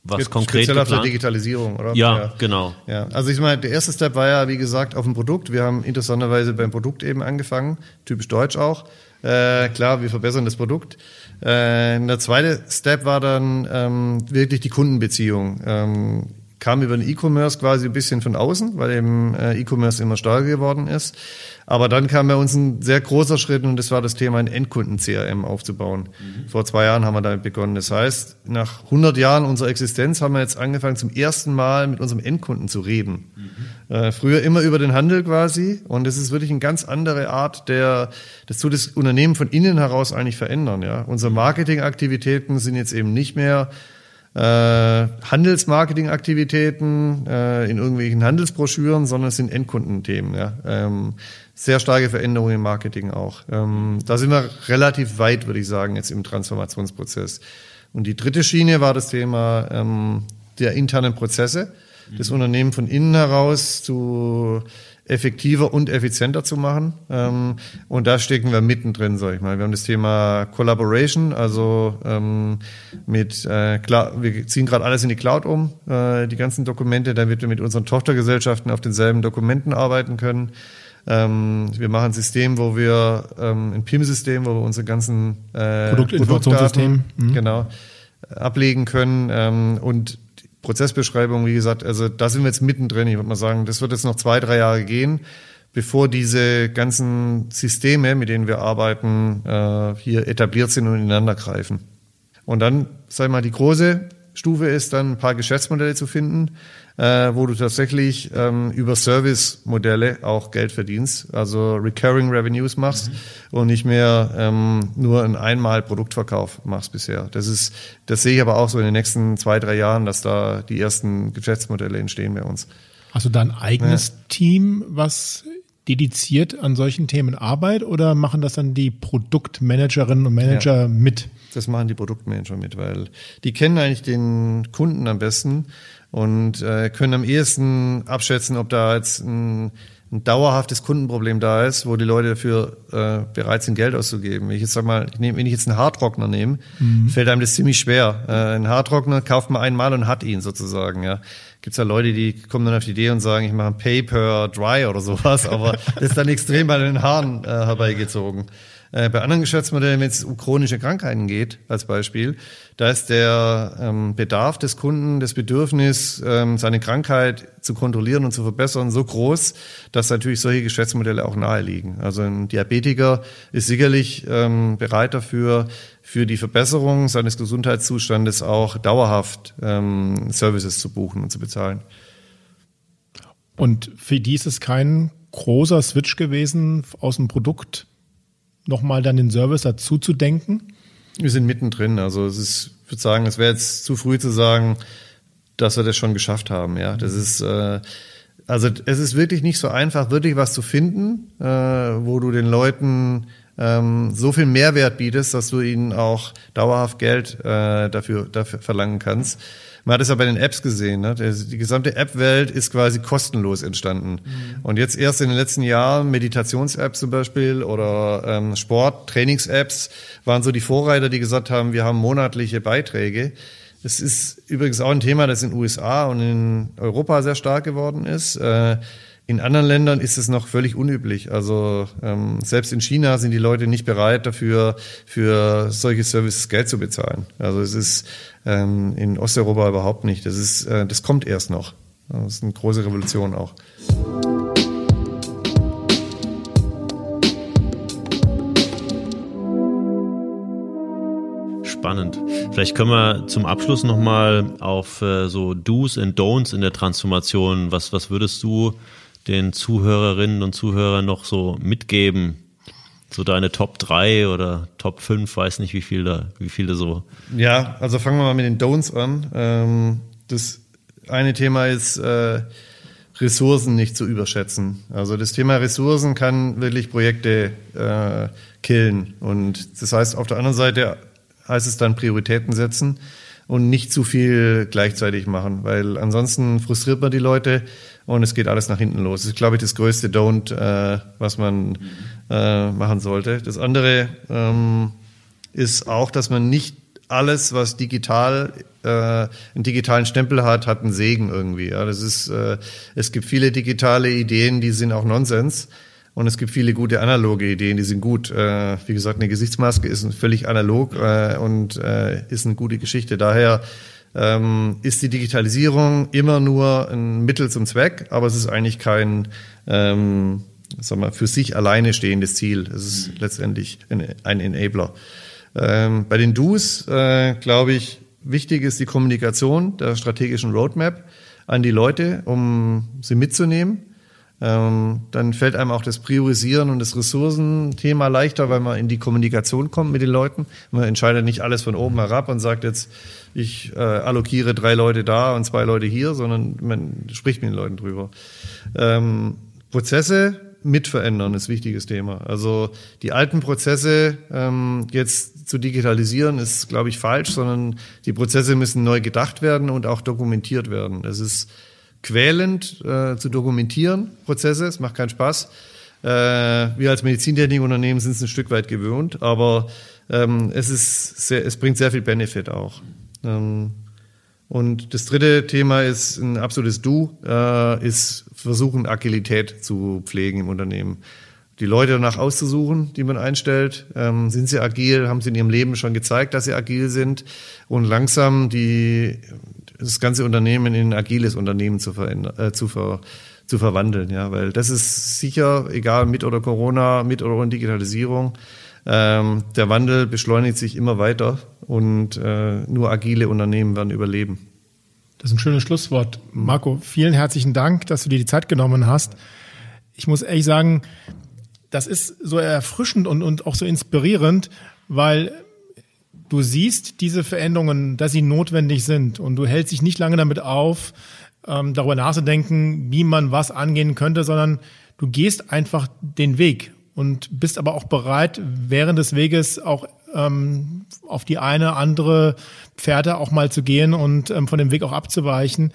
was Spe konkret
Speziell auf der Digitalisierung, oder?
Ja, ja, genau.
Ja, also ich meine, der erste Step war ja, wie gesagt, auf dem Produkt. Wir haben interessanterweise beim Produkt eben angefangen, typisch deutsch auch. Äh, klar, wir verbessern das Produkt. Äh, der zweite Step war dann ähm, wirklich die Kundenbeziehung. Ähm, kam über den E-Commerce quasi ein bisschen von außen, weil eben äh, E-Commerce immer stärker geworden ist. Aber dann kam bei uns ein sehr großer Schritt und das war das Thema, ein Endkunden-CRM aufzubauen. Mhm. Vor zwei Jahren haben wir damit begonnen. Das heißt, nach 100 Jahren unserer Existenz haben wir jetzt angefangen, zum ersten Mal mit unserem Endkunden zu reden. Mhm. Äh, früher immer über den Handel quasi und das ist wirklich eine ganz andere Art der, das tut das Unternehmen von innen heraus eigentlich verändern. Ja, Unsere Marketingaktivitäten sind jetzt eben nicht mehr äh, Handelsmarketingaktivitäten äh, in irgendwelchen Handelsbroschüren, sondern es sind Endkundenthemen. Ja. Ähm, sehr starke Veränderungen im Marketing auch. Ähm, da sind wir relativ weit, würde ich sagen, jetzt im Transformationsprozess. Und die dritte Schiene war das Thema ähm, der internen Prozesse, das mhm. Unternehmen von innen heraus zu effektiver und effizienter zu machen. Ähm, und da stecken wir mittendrin, sag ich mal. Wir haben das Thema Collaboration, also ähm, mit äh, wir ziehen gerade alles in die Cloud um, äh, die ganzen Dokumente, damit wir mit unseren Tochtergesellschaften auf denselben Dokumenten arbeiten können. Ähm, wir machen ein System, wo wir ähm, ein PIM-System, wo wir unsere ganzen
äh, Produktinformationssystem
mhm. genau ablegen können ähm, und Prozessbeschreibung, wie gesagt, also da sind wir jetzt mittendrin. Ich würde mal sagen, das wird jetzt noch zwei, drei Jahre gehen, bevor diese ganzen Systeme, mit denen wir arbeiten, äh, hier etabliert sind und ineinander greifen. Und dann, sag ich mal, die große Stufe ist dann ein paar Geschäftsmodelle zu finden, äh, wo du tatsächlich ähm, über Service-Modelle auch Geld verdienst, also Recurring Revenues machst mhm. und nicht mehr ähm, nur einen einmal Produktverkauf machst bisher. Das ist, das sehe ich aber auch so in den nächsten zwei, drei Jahren, dass da die ersten Geschäftsmodelle entstehen bei uns.
Hast du da ein eigenes ja. Team, was dediziert an solchen Themen arbeitet oder machen das dann die Produktmanagerinnen und Manager ja. mit?
Das machen die Produktmanager mit, weil die kennen eigentlich den Kunden am besten und äh, können am ehesten abschätzen, ob da jetzt ein, ein dauerhaftes Kundenproblem da ist, wo die Leute dafür äh, bereit sind, Geld auszugeben. Wenn ich jetzt sag mal, ich nehm, wenn ich jetzt einen Hardrockner nehme, mhm. fällt einem das ziemlich schwer. Äh, ein Hardrockner kauft man einmal und hat ihn sozusagen. Ja, gibt's ja Leute, die kommen dann auf die Idee und sagen, ich mache ein Pay per Dry oder sowas, aber (laughs) das ist dann extrem bei den Haaren äh, herbeigezogen. Äh, bei anderen Geschäftsmodellen, wenn es um chronische Krankheiten geht, als Beispiel, da ist der ähm, Bedarf des Kunden, das Bedürfnis, ähm, seine Krankheit zu kontrollieren und zu verbessern, so groß, dass natürlich solche Geschäftsmodelle auch naheliegen. Also ein Diabetiker ist sicherlich ähm, bereit dafür, für die Verbesserung seines Gesundheitszustandes auch dauerhaft ähm, Services zu buchen und zu bezahlen.
Und für die ist es kein großer Switch gewesen aus dem Produkt nochmal dann den Service dazu zu denken?
Wir sind mittendrin. Also es ist, ich würde sagen, es wäre jetzt zu früh zu sagen, dass wir das schon geschafft haben. Ja, das ist äh, also es ist wirklich nicht so einfach, wirklich was zu finden, äh, wo du den Leuten ähm, so viel Mehrwert bietest, dass du ihnen auch dauerhaft Geld äh, dafür, dafür verlangen kannst. Man hat es ja bei den Apps gesehen. Ne? Die gesamte App-Welt ist quasi kostenlos entstanden. Mhm. Und jetzt erst in den letzten Jahren Meditations-Apps zum Beispiel oder ähm, Sport, Trainings-Apps waren so die Vorreiter, die gesagt haben, wir haben monatliche Beiträge. Es ist übrigens auch ein Thema, das in den USA und in Europa sehr stark geworden ist. Äh, in anderen Ländern ist es noch völlig unüblich. Also ähm, selbst in China sind die Leute nicht bereit dafür, für solche Services Geld zu bezahlen. Also es ist ähm, in Osteuropa überhaupt nicht. Das, ist, äh, das kommt erst noch. Das ist eine große Revolution auch.
spannend. Vielleicht können wir zum Abschluss nochmal auf äh, so Do's und Don'ts in der Transformation, was, was würdest du den Zuhörerinnen und Zuhörern noch so mitgeben? So deine Top 3 oder Top 5, weiß nicht, wie viele, wie viele so.
Ja, also fangen wir mal mit den Don'ts an. Ähm, das eine Thema ist, äh, Ressourcen nicht zu überschätzen. Also das Thema Ressourcen kann wirklich Projekte äh, killen. Und das heißt, auf der anderen Seite heißt es dann Prioritäten setzen und nicht zu viel gleichzeitig machen, weil ansonsten frustriert man die Leute und es geht alles nach hinten los. Das ist, glaube ich, das größte Don't, äh, was man äh, machen sollte. Das andere ähm, ist auch, dass man nicht alles, was digital äh, einen digitalen Stempel hat, hat einen Segen irgendwie. Ja, das ist, äh, es gibt viele digitale Ideen, die sind auch Nonsens. Und es gibt viele gute analoge Ideen, die sind gut. Äh, wie gesagt, eine Gesichtsmaske ist völlig analog äh, und äh, ist eine gute Geschichte. Daher ähm, ist die Digitalisierung immer nur ein Mittel zum Zweck, aber es ist eigentlich kein ähm, sag mal, für sich alleine stehendes Ziel. Es ist letztendlich ein, ein Enabler. Ähm, bei den Do's, äh, glaube ich, wichtig ist die Kommunikation der strategischen Roadmap an die Leute, um sie mitzunehmen. Ähm, dann fällt einem auch das Priorisieren und das Ressourcenthema leichter, weil man in die Kommunikation kommt mit den Leuten. Man entscheidet nicht alles von oben herab und sagt jetzt, ich äh, allokiere drei Leute da und zwei Leute hier, sondern man spricht mit den Leuten drüber. Ähm, Prozesse mitverändern ist ein wichtiges Thema. Also die alten Prozesse ähm, jetzt zu digitalisieren ist, glaube ich, falsch, sondern die Prozesse müssen neu gedacht werden und auch dokumentiert werden. Es ist quälend äh, zu dokumentieren, Prozesse, es macht keinen Spaß. Äh, wir als Medizintechnikunternehmen sind es ein Stück weit gewöhnt, aber ähm, es, ist sehr, es bringt sehr viel Benefit auch. Ähm, und das dritte Thema ist ein absolutes Du, äh, ist versuchen, Agilität zu pflegen im Unternehmen. Die Leute danach auszusuchen, die man einstellt. Ähm, sind sie agil? Haben sie in ihrem Leben schon gezeigt, dass sie agil sind? Und langsam die, das ganze Unternehmen in ein agiles Unternehmen zu, äh, zu, ver, zu verwandeln. Ja, weil das ist sicher, egal mit oder Corona, mit oder ohne Digitalisierung, ähm, der Wandel beschleunigt sich immer weiter und äh, nur agile Unternehmen werden überleben.
Das ist ein schönes Schlusswort. Marco, vielen herzlichen Dank, dass du dir die Zeit genommen hast. Ich muss ehrlich sagen, das ist so erfrischend und, und auch so inspirierend, weil du siehst diese Veränderungen, dass sie notwendig sind und du hältst dich nicht lange damit auf, ähm, darüber nachzudenken, wie man was angehen könnte, sondern du gehst einfach den Weg und bist aber auch bereit, während des Weges auch ähm, auf die eine andere Pferde auch mal zu gehen und ähm, von dem Weg auch abzuweichen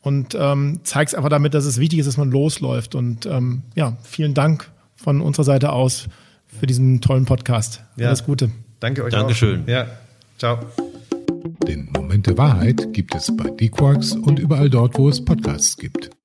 und ähm, zeigst einfach damit, dass es wichtig ist, dass man losläuft. Und ähm, ja, vielen Dank von unserer Seite aus für diesen tollen Podcast. Ja. Alles Gute.
Danke euch.
Dankeschön.
Auch. Ja, ciao.
Den Moment der Wahrheit gibt es bei D-Quarks und überall dort, wo es Podcasts gibt.